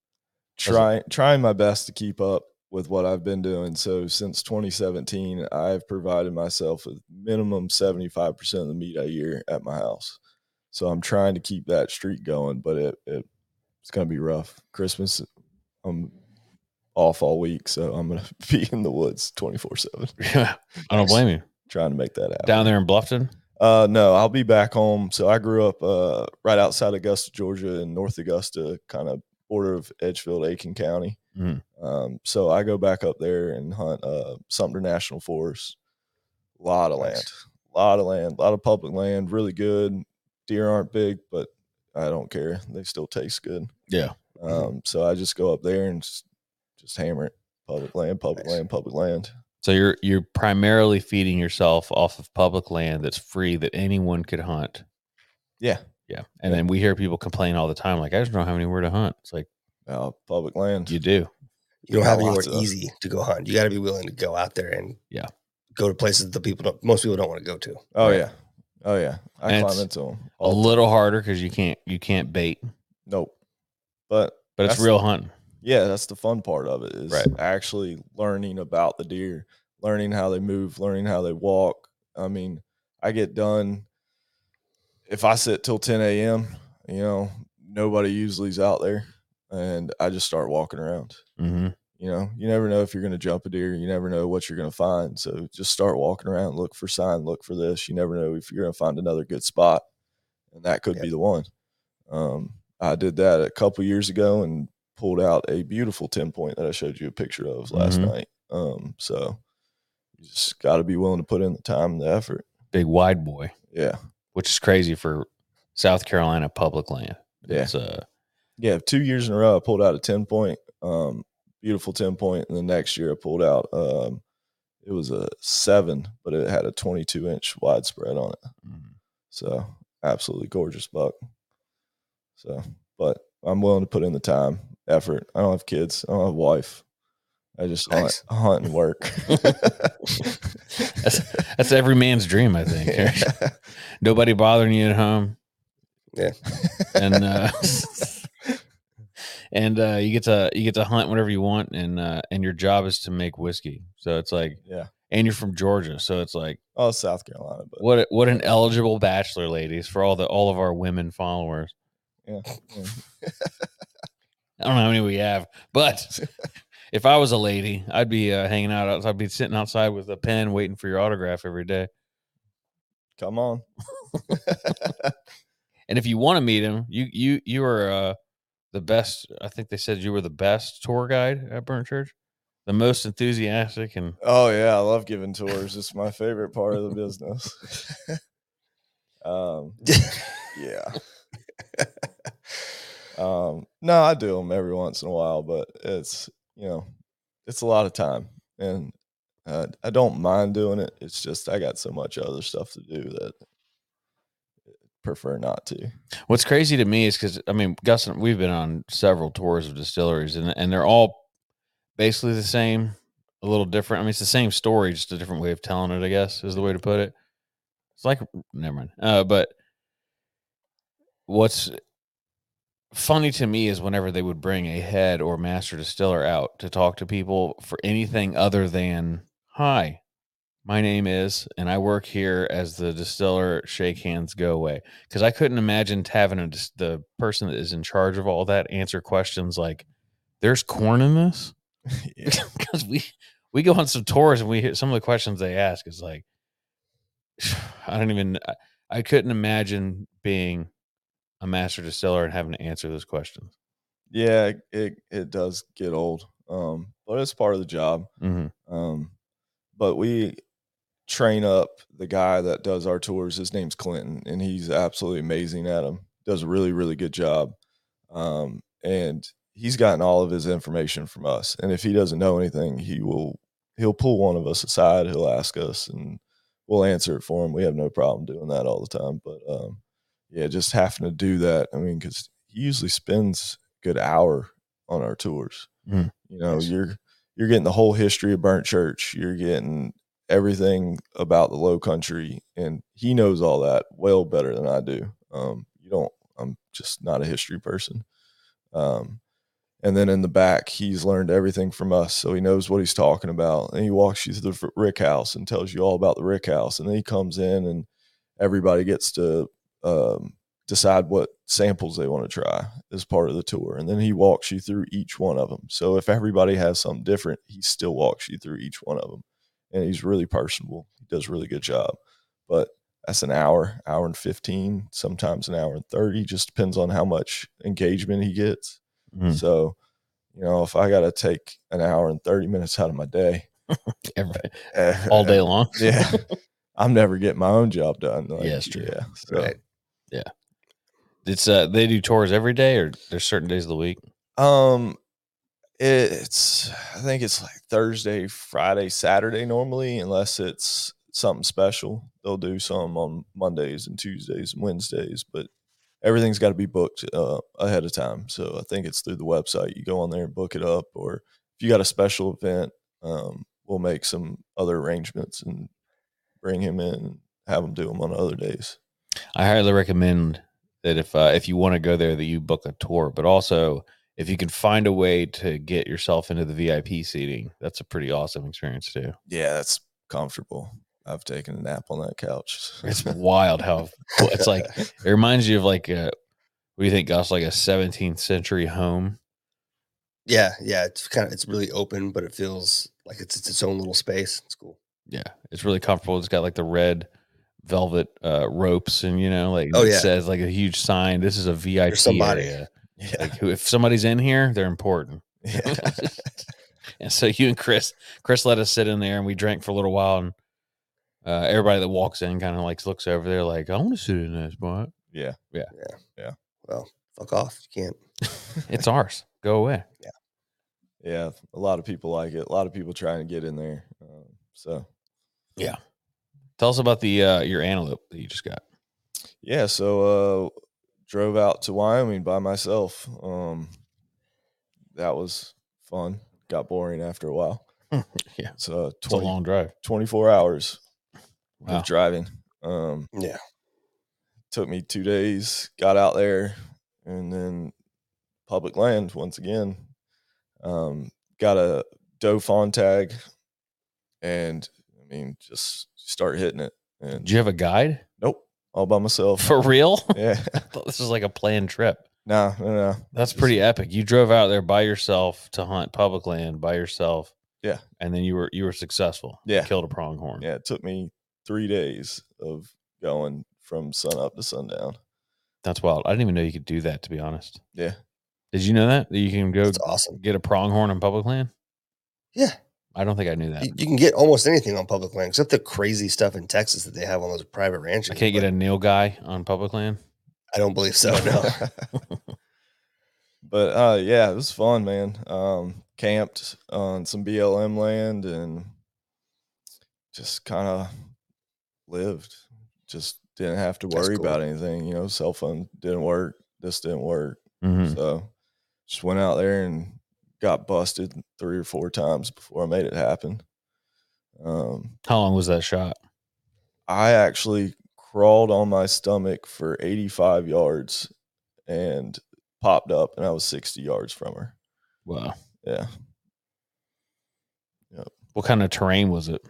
trying trying my best to keep up with what I've been doing. So since 2017, I've provided myself with minimum 75% of the meat I eat at my house. So I'm trying to keep that streak going, but it, it it's gonna be rough. Christmas, I'm off all week, so I'm gonna be in the woods 24 seven yeah i don't blame you trying to make that happen. down there in bluffton Uh, no, I'll be back home. So I grew up uh, right outside Augusta, Georgia, in North Augusta, kind of border of Edgefield, Aiken County. Mhm. Um, so I go back up there and hunt uh, Sumter National Forest. A lot of Nice. land, a lot of land, a lot of public land. Really good. Deer aren't big, but I don't care. They still taste good. yeah Um, so I just go up there and just, just hammer it. Public land, public Nice. land, public land. So you're you're primarily feeding yourself off of public land that's free that anyone could hunt. Yeah. Yeah. And then we hear people complain all the time, like, I just don't have anywhere to hunt. It's like Uh, public land. you do. You don't have anywhere easy to go hunt. You got to be willing to go out there and Yeah. go to places that people don't, most people don't want to go to. oh Right. yeah. Oh yeah. I And climb into them. A little harder because you can't you can't bait, Nope. But but it's real hunting. Yeah, that's the fun part of it is Right. actually learning about the deer, learning how they move, learning how they walk. I mean, I get done if I sit till 10 a.m., you know, nobody usually's out there and I just start walking around. Mm-hmm. You know, you never know if you're going to jump a deer. You never know what you're going to find. So just start walking around, look for sign, look for this. You never know if you're going to find another good spot, and that could Yeah. be the one. Um, I did that a couple years ago and pulled out a beautiful ten point that I showed you a picture of last Mhm. night. Um, so you just got to be willing to put in the time and the effort. Big wide boy, Yeah, which is crazy for South Carolina public land. Yeah. It's uh yeah. Two years in a row, I pulled out a ten point, um, beautiful ten point. point, and the next year I pulled out. Um, it was a seven, but it had a 22 inch widespread on it. mm, So absolutely gorgeous buck. So, but I'm willing to put in the time, effort. I don't have kids. I don't have a wife. I just Nice. hunt, hunt and work. that's that's every man's dream, I think. Nobody bothering you at home. Yeah. and uh and uh you get to you get to hunt whenever you want and uh and your job is to make whiskey so it's like yeah. and you're from georgia so it's like Oh, South Carolina, but what what an eligible bachelor ladies for all the all of our women followers yeah. yeah. I don't know how many we have but if i was a lady i'd be uh, hanging out outside i'd be sitting outside with a pen waiting for your autograph every day Come on. and if you want to meet him you you you are uh the best i think they said you were the best tour guide at Burnt Church the most enthusiastic and Oh yeah, I love giving tours. It's my favorite part of the business. um, yeah. Um, no, I do them every once in a while, but it's you know, it's a lot of time, and uh, I don't mind doing it. It's just I got so much other stuff to do that I prefer not to. What's crazy to me is because I mean, Gus and we've been on several tours of distilleries, and and they're all basically the same, a little different. I mean, it's the same story, just a different way of telling it. I guess is the way to put it. It's like never mind. Uh, but what's funny to me is whenever they would bring a head or master distiller out to talk to people for anything other than hi my name is and i work here as the distiller shake hands go away. Because i couldn't imagine having a, the person that is in charge of all that answer questions like there's corn in this? Because we we go on some tours and we hear some of the questions they ask is like i don't even I, I couldn't imagine being a master distiller and having to answer those questions Yeah, it, it does get old, um, but it's part of the job. hmm Um, but we train up the guy that does our tours. His name's Clinton, and he's absolutely amazing at them. Does a really, really good job. Um, and he's gotten all of his information from us. And if he doesn't know anything, he will he'll pull one of us aside. He'll ask us, and we'll answer it for him. We have no problem doing that all the time. But um, yeah, just having to do that. I mean, because he usually spends a good hour on our tours. Mm. You know, Nice. you're you're getting the whole history of Burnt Church. You're getting everything about the Low Country, and he knows all that well better than I do. Um, you don't. I'm just not a history person. Um, and then in the back, he's learned everything from us, so he knows what he's talking about. And he walks you through the Rick House and tells you all about the Rick House. And then he comes in, and everybody gets to um, decide what samples they want to try as part of the tour. And then he walks you through each one of them. So if everybody has something different, he still walks you through each one of them. And he's really personable. He does a really good job. But that's an hour, hour and 15, sometimes an hour and 30, just depends on how much engagement he gets. Mhm. So, you know, if I got to take an hour and 30 minutes out of my day Every, eh, all day long. yeah, I'm never getting my own job done. Like, Yeah, it's true. Yeah. So, Right. It's uh they do tours every day or there's certain days of the week. Um, It's I think it's like Thursday, Friday, Saturday normally, unless it's something special. They'll do some on Mondays and Tuesdays and Wednesdays, but everything's got to be booked uh, ahead of time. So I think it's through the website. You go on there and book it up, or if you got a special event, um, we'll make some other arrangements and bring him in and have him do them on other days. I highly recommend that if uh, if you want to go there, that you book a tour, but also if you can find a way to get yourself into the VIP seating, that's a pretty awesome experience too. Yeah, that's comfortable. I've taken a nap on that couch. It's wild how it's like. It reminds you of like a, what do you think, Gus? Like a 17th century home. Yeah, yeah. It's kind of it's really open, but it feels like it's it's its own little space. It's cool. Yeah, it's really comfortable. It's got like the red velvet uh, ropes, and you know, like Oh, it yeah. says like a huge sign. This is a VIP somebody. area. yeah. Like who, if somebody's in here, they're important. yeah. And so you and Chris, Chris let us sit in there and we drank for a little while. And uh, everybody that walks in kind of like looks over there like, I want to sit in that spot. yeah. Yeah. Yeah. Yeah. Well, fuck off. You can't. It's ours. Go away. Yeah. Yeah, a lot of people like it. A lot of people trying to get in there. Um, so Tell us about the uh, your antelope that you just got. yeah, so uh drove out to Wyoming by myself. Um that was fun. Got boring after a while. Yeah. So It's a long drive. 24 hours Wow. of driving. Um Yeah. took me 2 days, got out there and then public land once again. Um got a doe fawn tag and I mean just start hitting it and Did you have a guide nope, all by myself. for real? yeah. I thought this was like a planned trip. No, no, no. That's pretty epic. You drove out there by yourself to hunt public land by yourself. Yeah. And then you were you were successful. You Yeah. Killed a pronghorn. Yeah, it took me three days of going from sun up to sundown. That's wild. I didn't even know you could do that, to be honest. Yeah. Did you know that? That you can go It's awesome. get a pronghorn on public land? Yeah. I don't think I knew that. You, you can get almost anything on public land except the crazy stuff in Texas that they have on those private ranches. I can't get a nilgai on public land. I don't believe so. No. but uh yeah, it was fun, man. Um camped on some BLM land and just kind of lived. Just didn't have to worry cool. about anything, you know, cell phone didn't work, this didn't work. Mhm. So just went out there and got busted three or four times before I made it happen. Um How long was that shot? I actually crawled on my stomach for 85 yards and popped up, and I was 60 yards from her. Wow. Yeah, Yep. What kind of terrain was it?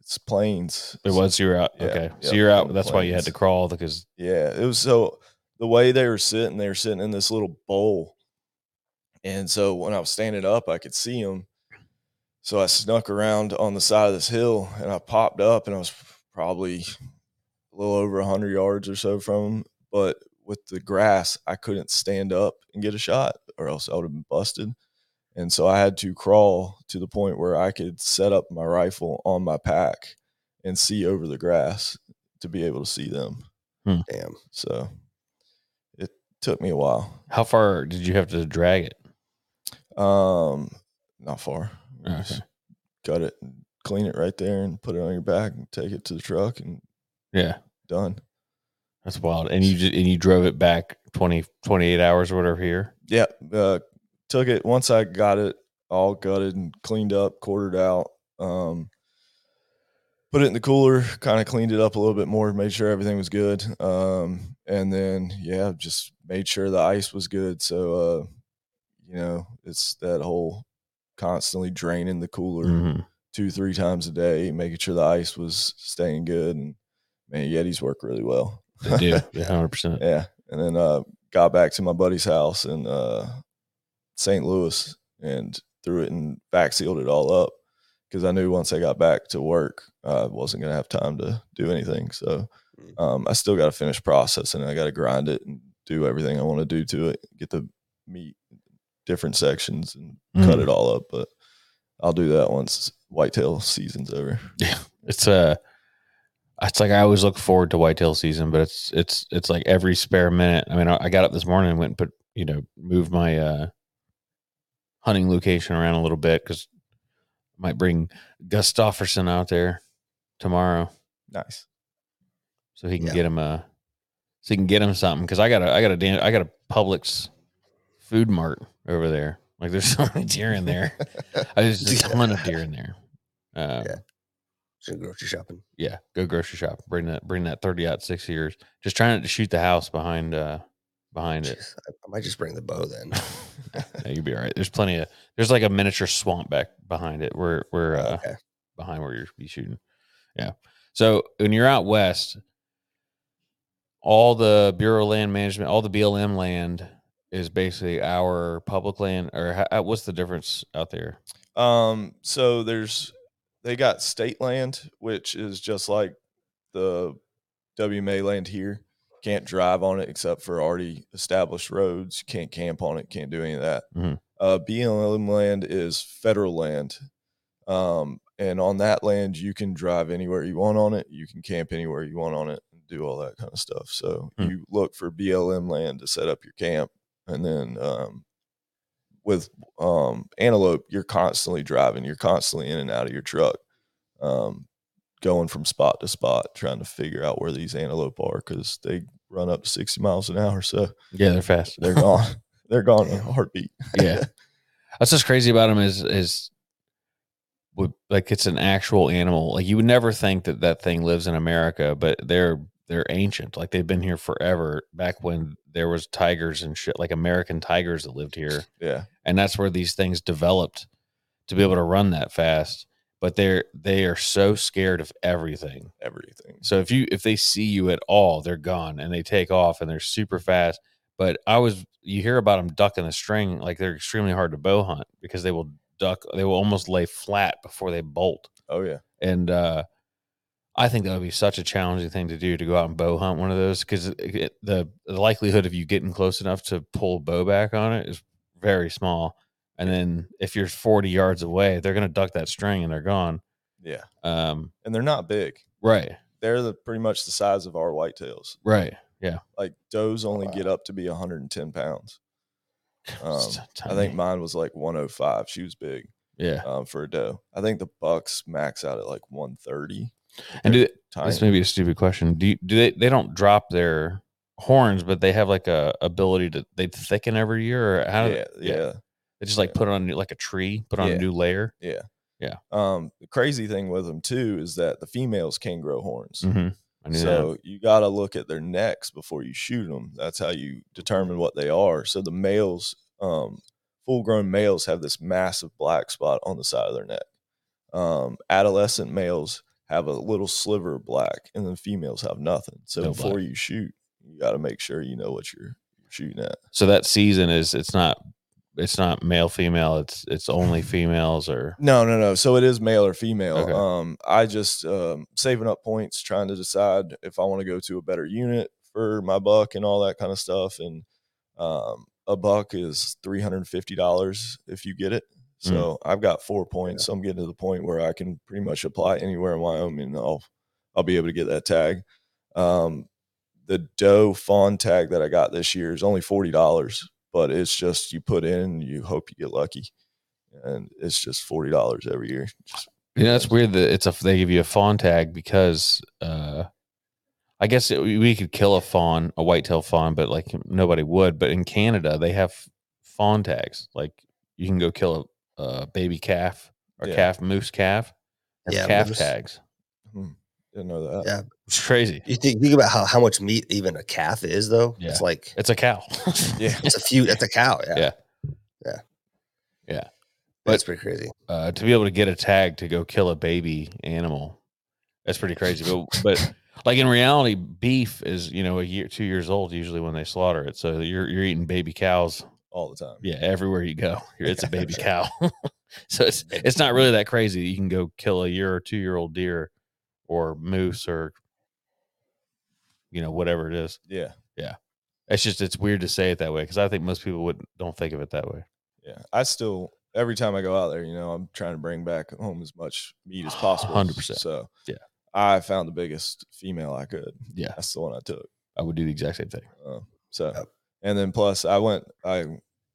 it's plains. It was you were out. Yeah, okay. So yeah, you're out. That's why you had to crawl because Yeah, it was so the way they were sitting, they were sitting in this little bowl, and so when I was standing up, I could see them. So I snuck around on the side of this hill, and I popped up, and I was probably a little over hundred yards or so from them. But with the grass, I couldn't stand up and get a shot, or else I would have been busted. And so I had to crawl to the point where I could set up my rifle on my pack and see over the grass to be able to see them. Hmm. Damn. So it took me a while. how far did you have to drag it? Um, not far. Okay. Just cut it, clean it right there, and put it on your back, and take it to the truck, and Yeah. done. That's wild. And you just, and you drove it back 20, 28 hours or whatever here. Yeah, uh, took it once I got it all gutted and cleaned up, quartered out. Um, put it in the cooler, kind of cleaned it up a little bit more, made sure everything was good. Um, and then yeah, just made sure the ice was good. So uh, you know, it's that whole constantly draining the cooler Mhm. two, three times a day, making sure the ice was staying good. And man, Yetis work really well. They do. Yeah, 100%. Yeah. And then uh got back to my buddy's house in uh St. Louis and threw it and back sealed it all up because I knew once I got back to work, I wasn't gonna have time to do anything. So Mm. um I still gotta finish processing. I gotta grind it and do everything I want to do to it, get the meat different sections and cut Mhm. it all up. But I'll do that once whitetail season's over. Yeah, it's uh it's like I always look forward to whitetail season, but it's it's it's like every spare minute. I mean, I, I got up this morning and went and put you know moved my uh hunting location around a little bit because might bring Gustafferson out there tomorrow Nice. so he can Yeah. get him a so he can get him something because I got a I got a Dan- I got a Publix food mart over there. Like there's so many deer in there. I just a ton of deer in there. Um, Yeah. Just grocery shopping. yeah, go grocery shop. Bring that bring that thirty out six years. Just trying to shoot the house behind uh behind it. Jeez, I, I might just bring the bow then. you'll be all right. There's plenty of there's like a miniature swamp back behind it where where uh okay. behind where you're be shooting. Yeah. So when you're out west, all the Bureau of Land Management, all the BLM land is basically our public land. Or how, what's the difference out there? Um, so there's they got state land, which is just like the WMA land here. Can't drive on it except for already established roads. You can't camp on it. Can't do any of that. Mhm. Uh, BLM land is federal land, um, and on that land you can drive anywhere you want on it. You can camp anywhere you want on it and do all that kind of stuff. So Hmm. you look for BLM land to set up your camp, and then um, with um, antelope, you're constantly driving. You're constantly in and out of your truck, um, going from spot to spot, trying to figure out where these antelope are because they run up to 60 miles an hour. So Yeah, they're fast. they're gone. they're gone in a heartbeat. yeah. That's what's crazy about them is is like it's an actual animal. Like you would never think that that thing lives in America, but they're they're ancient. Like they've been here forever. Back when there was tigers and shit, like American tigers that lived here. Yeah. and that's where these things developed to be able to run that fast but they're they are so scared of everything Everything. so if you if they see you at all they're gone and they take off and they're super fast but i was you hear about them ducking the string like they're extremely hard to bow hunt because they will duck they will almost lay flat before they bolt Oh, yeah. and uh I think that would be such a challenging thing to do to go out and bow hunt one of those because the the likelihood of you getting close enough to pull bow back on it is very small. And then if you're 40 yards away, they're going to duck that string and they're gone. Yeah. Um, And they're not big. right, They're the pretty much the size of our whitetails. right, yeah. Like does only get up to be 110 pounds. Um, It's I think mine was like 105. She was big yeah. um, for a doe. I think the bucks max out at like 130. And do, Tiny. this may be a stupid question. Do you, do they they don't drop their horns, but they have like a ability to they thicken every year or how? do yeah, they- yeah, They just like yeah. put on like a tree, put on Yeah. a new layer. yeah, Yeah. Um, the crazy thing with them too is that the females can grow horns. Mm-hmm. Knew that. So you got to look at their necks before you shoot them. That's how you determine what they are. So the males, um, full grown males, have this massive black spot on the side of their neck. Um, adolescent males have a little sliver of black, and then females have nothing. So No before black. you shoot, you got to make sure you know what you're, you're shooting at. So that season is it's not it's not male female. It's it's only females or No, no, no. So it is male or female. Okay. Um, I just um, saving up points, trying to decide if I want to go to a better unit for my buck and all that kind of stuff. And um, a buck is three hundred and fifty dollars if you get it. Mm. So I've got four points. So I'm getting to the point where I can pretty much apply anywhere in Wyoming. And I'll I'll be able to get that tag. Um, the doe fawn tag that I got this year is only forty dollars, but it's just you put in, you hope you get lucky and it's just forty dollars every year. Just you know that's weird that it's a they give you a fawn tag because uh I guess it, we could kill a fawn, a whitetail fawn, but like nobody would. But in Canada, they have fawn tags. Like you can go kill a, a baby calf or Yeah. calf moose calf. Have Yeah, calf moose. tags. hmm, didn't know that. Yeah. It's crazy. You think, think about how, how much meat even a calf is, though. Yeah. It's like It's a cow. Yeah. it's a few. It's a cow. Yeah. Yeah. Yeah. Yeah. That's pretty crazy. uh, to be able to get a tag to go kill a baby animal, that's pretty crazy. But but like in reality, beef is you know a year, two years old usually when they slaughter it. So you're you're eating baby cows, all the time. yeah, everywhere you go, it's a baby cow. so it's it's not really that crazy. You can go kill a year or two year old deer, or moose, or you know whatever it is. Yeah, yeah. It's just it's weird to say it that way because I think most people would don't think of it that way. yeah. I still every time I go out there, you know, I'm trying to bring back home as much meat as possible. 100%. So Yeah. I found the biggest female I could. Yeah, That's the one I took. I would do the exact same thing. Uh, so Yep. And then plus I went I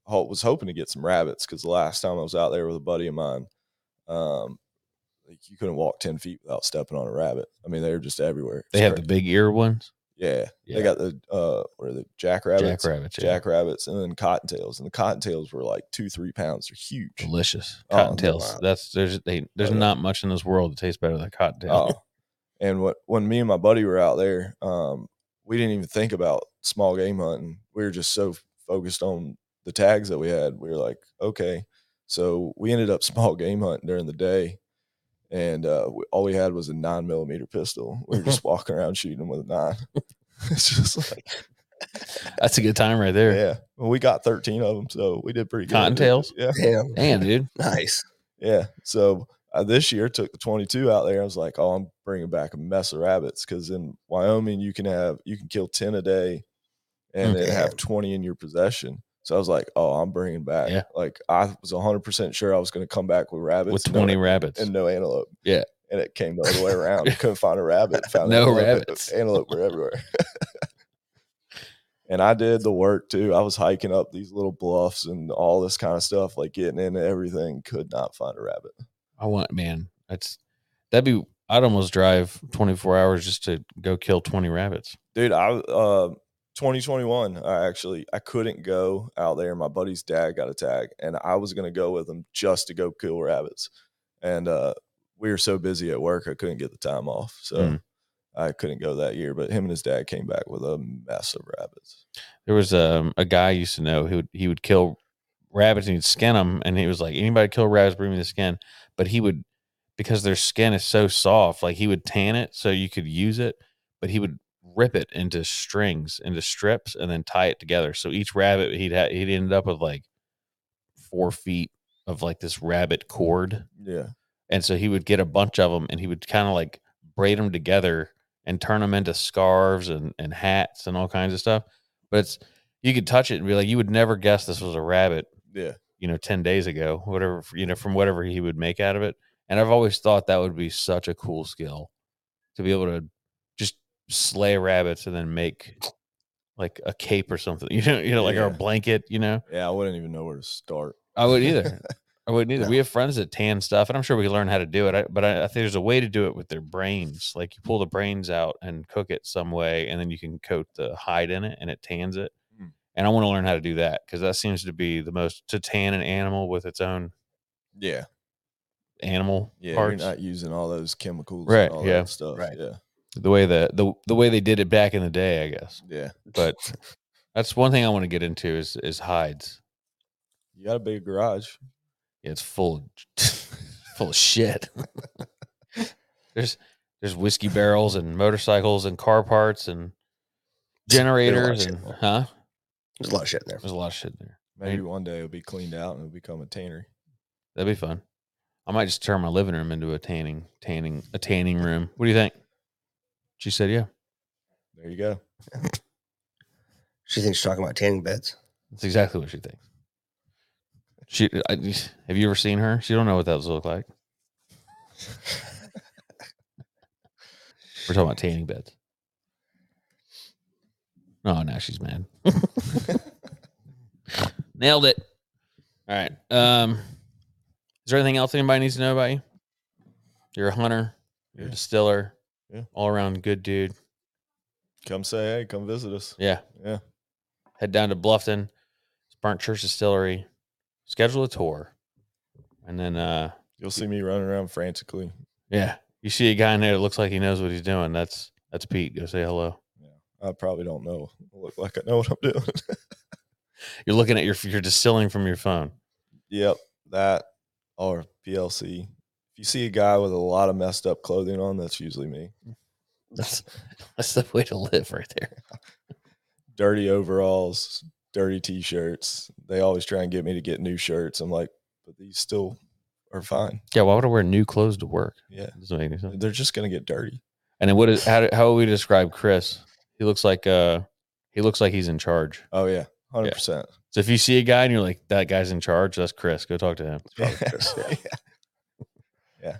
was hoping to get some rabbits because the last time I was out there with a buddy of mine, um, like you couldn't walk ten feet without stepping on a rabbit. I mean, they were just everywhere. They have the big ear ones. yeah, Yeah. They got the uh, what are the jackrabbits? Jackrabbits. Yeah. Jackrabbits, and then cottontails, and the cottontails were like two, three pounds. They're huge. Delicious Oh, cottontails. wow. That's there's they, there's Oh, not much in this world that tastes better than cottontail. Oh, and what when me and my buddy were out there, um, we didn't even think about small game hunting. We were just so focused on the tags that we had. We were like, okay, so we ended up small game hunting during the day, and uh, we, all we had was a nine millimeter pistol. We were just walking around shooting them with a nine. it's just like, That's a good time right there. yeah. Well, we got thirteen of them, so we did pretty good. Cottontails? Yeah, Damn, Damn, dude. nice. yeah. So uh, this year took the 22 out there. I was like, oh, I'm bringing back a mess of rabbits because in Wyoming you can have you can kill 10 a day and Mm. then have 20 in your possession. So I was like, oh, I'm bringing back. Yeah. Like I was 100 percent sure I was going to come back with rabbits With and no- 20 rabbits. and no antelope. Yeah. And it came the other way around. I couldn't find a rabbit. Found No antelope. rabbits. Antelope were everywhere. and I did the work too. I was hiking up these little bluffs and all this kind of stuff, like getting into everything. Could not find a rabbit. I want man, that's that'd be I'd almost drive 24 hours just to go kill 20 rabbits. dude i uh 2021 i actually i couldn't go out there my buddy's dad got a tag and i was going to go with him just to go kill rabbits and uh we were so busy at work i couldn't get the time off so Mm. i couldn't go that year but him and his dad came back with a mess of rabbits There was um, a guy I used to know who would, he would kill rabbits and he'd skin them, and he was like, anybody kill rabbits, bring me the skin. But he would because their skin is so soft, like he would tan it so you could use it, but he would rip it into strings, into strips, and then tie it together. So each rabbit he'd ha- he'd end up with like four feet of like this rabbit cord. yeah And so he would get a bunch of them and he would kind of like braid them together and turn them into scarves and, and hats and all kinds of stuff. But it's, you could touch it and be like, you would never guess this was a rabbit, yeah you know, 10 days ago, whatever, you know, from whatever he would make out of it. And I've always thought that would be such a cool skill to be able to just slay rabbits and then make like a cape or something, you know, you know, like or a blanket, you know. yeah i wouldn't even know where to start I would either. I wouldn't either. No. We have friends that tan stuff, and I'm sure we learn how to do it. I, but I, I think there's a way to do it with their brains. Like you pull the brains out and cook it some way, and then you can coat the hide in it, and it tans it. And I want to learn how to do that because that seems to be the most to tan an animal with its own yeah animal yeah parts. you're not using all those chemicals Right, and all yeah. that stuff Right. yeah the way the, the the way they did it back in the day, I guess. yeah But that's one thing I want to get into is is hides. you got a big garage Yeah, it's full of full of shit. there's there's whiskey barrels and motorcycles and car parts and generators and huh? There's a lot of shit in there. There's a lot of shit there. maybe one day it'll be cleaned out and it'll become a tannery That'd be fun. I might just turn my living room into a tanning tanning a tanning room. What do you think? She said, "Yeah, there you go She thinks she's talking about tanning beds. that's exactly what she thinks." She I, have you ever seen her? She don't know what those look like. We're talking about tanning beds. Oh, now she's mad. Nailed it. All right. Um, is there anything else anybody needs to know about you? You're a hunter. You're a Yeah. distiller. Yeah. All around good dude. come say hey come visit us Yeah. yeah Head down to Bluffton, Burnt Church Distillery. Schedule a tour, and then uh, You'll see me running around frantically. yeah, you see a guy in there that looks like he knows what he's doing. That's that's Pete. Go say hello. I probably don't know. I look like I know what I'm doing. You're looking at your you're distilling from your phone. yep, that or PLC. If you see a guy with a lot of messed up clothing on, that's usually me. That's that's the way to live right there. Dirty overalls, dirty t-shirts. They always try and get me to get new shirts. I'm like, but these still are fine. Yeah, why would I wear new clothes to work? Yeah, doesn't make any sense. they're just gonna get dirty. And then what is how how would we describe Chris? He looks like uh he looks like he's in charge. Oh yeah, hundred percent. So if you see a guy and you're like that guy's in charge, that's Chris. Go talk to him. probably Chris, yeah. yeah.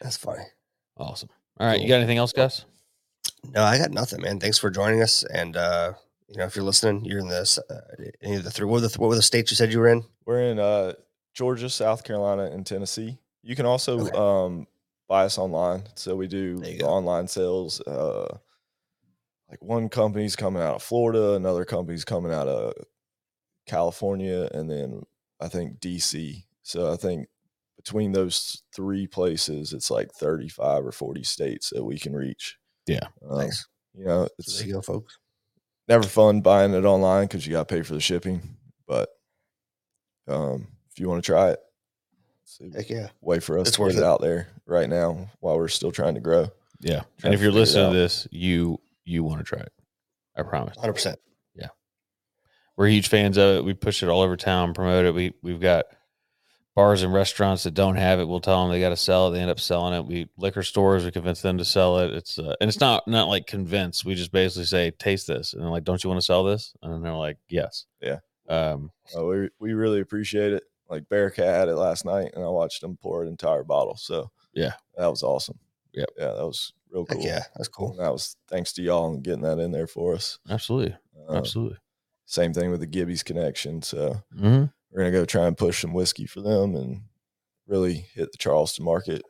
That's funny. Awesome. All right, you got anything else, Gus? No, I got nothing, man. Thanks for joining us. And uh, you know, if you're listening, you're in this uh, any of the three. What were the what were the states you said you were in? We're in uh, Georgia, South Carolina, and Tennessee. You can also Okay. um, buy us online. So we do the online sales. Uh, like one company's coming out of Florida, another company's coming out of California, and then I think DC. So I think between those three places, it's like 35 or 40 states that we can reach. Yeah. Um, nice. You know, So it's there you go, folks. never fun buying it online because you got to pay for the shipping. But um, if you want to try it, it's a Heck yeah. way for us It's to worth get it it. out there right now while we're still trying to grow. Yeah. And if you're listening to this, you you want to try it. I promise. 100. percent Yeah. We're huge fans of it. We push it all over town, promote it. We we've got bars and restaurants that don't have it. We'll tell them they got to sell it. They end up selling it. We liquor stores. We convince them to sell it. It's uh, and it's not not like convince. We just basically say, taste this, and they're like, don't you want to sell this? And they're like, yes. Yeah. Um. Uh, we we really appreciate it. Like Bearcat had it last night, and I watched them pour an entire bottle. So Yeah. that was awesome. Yep. yeah, that was real Heck cool. yeah, that's cool. And that was thanks to y'all and getting that in there for us. Absolutely. Um, Absolutely. Same thing with the Gibby's connection. So hmm we're gonna go try and push some whiskey for them and really hit the Charleston market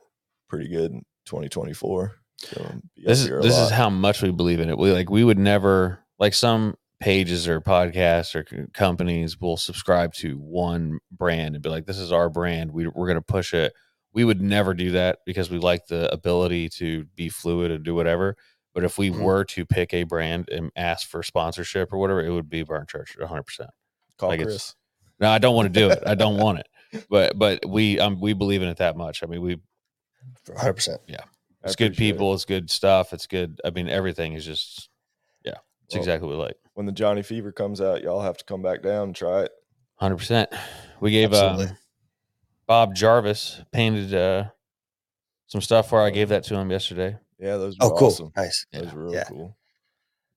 pretty good in 2024. So this is here a this is how much we believe in it. We like we would never like some pages or podcasts or companies will subscribe to one brand and be like, "This is our brand. We we're gonna push it." We would never do that because we like the ability to be fluid and do whatever. But if we Mhm. were to pick a brand and ask for sponsorship or whatever, it would be Burnt Church, one hundred percent. call like Chris. No, I don't want to do it. I don't want it. But but we um we believe in it that much. I mean, we 100. percent Yeah, it's good appreciate it. people. It's good stuff. It's good. I mean, everything is just yeah. It's Well, exactly what we like. When the Johnny Fever comes out, y'all have to come back down and try it. Hundred percent. We gave Absolutely. um, Bob Jarvis painted uh, some stuff where I gave that to him yesterday. Yeah, those were Oh, cool. awesome. Nice. Those were really Yeah. cool.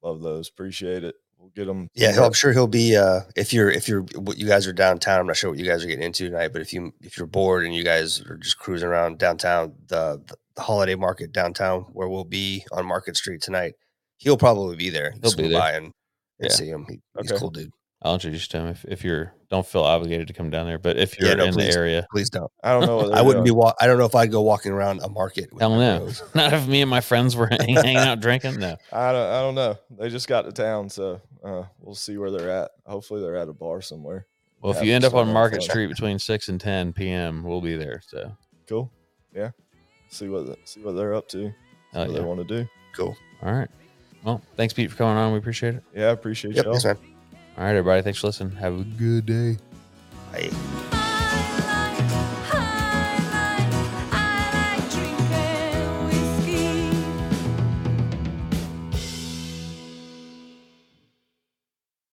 Love those. Appreciate it. We'll get them. Yeah, I'm sure he'll be. Uh, if you're, if you're, what you guys are downtown. I'm not sure what you guys are getting into tonight, but if you, if you're bored and you guys are just cruising around downtown, the the holiday market downtown where we'll be on Market Street tonight, he'll probably be there. He'll Just be go there. by and, and Yeah. see him. He, He's a cool dude. I'll introduce you to him if, if you're don't feel obligated to come down there. But if you're Yeah, no, in please. the area, Please don't. I don't know. I wouldn't be. Wa- I don't know if I'd go walking around a market. With hell my no. Not if me and my friends were hang- hanging out drinking. No. I don't. I don't know. They just got to town, so uh, we'll see where they're at. Hopefully, they're at a bar somewhere. Well, if you end up some on fun. Market Street between six and ten p.m., we'll be there. So Cool. Yeah. See what the, see what they're up to. See what yeah. they want to do. Cool. All right. Well, thanks, Pete, for coming on. We appreciate it. Yeah, I appreciate Yep. y'all. Thanks, man. All right, everybody. Thanks for listening. Have a good day. Bye.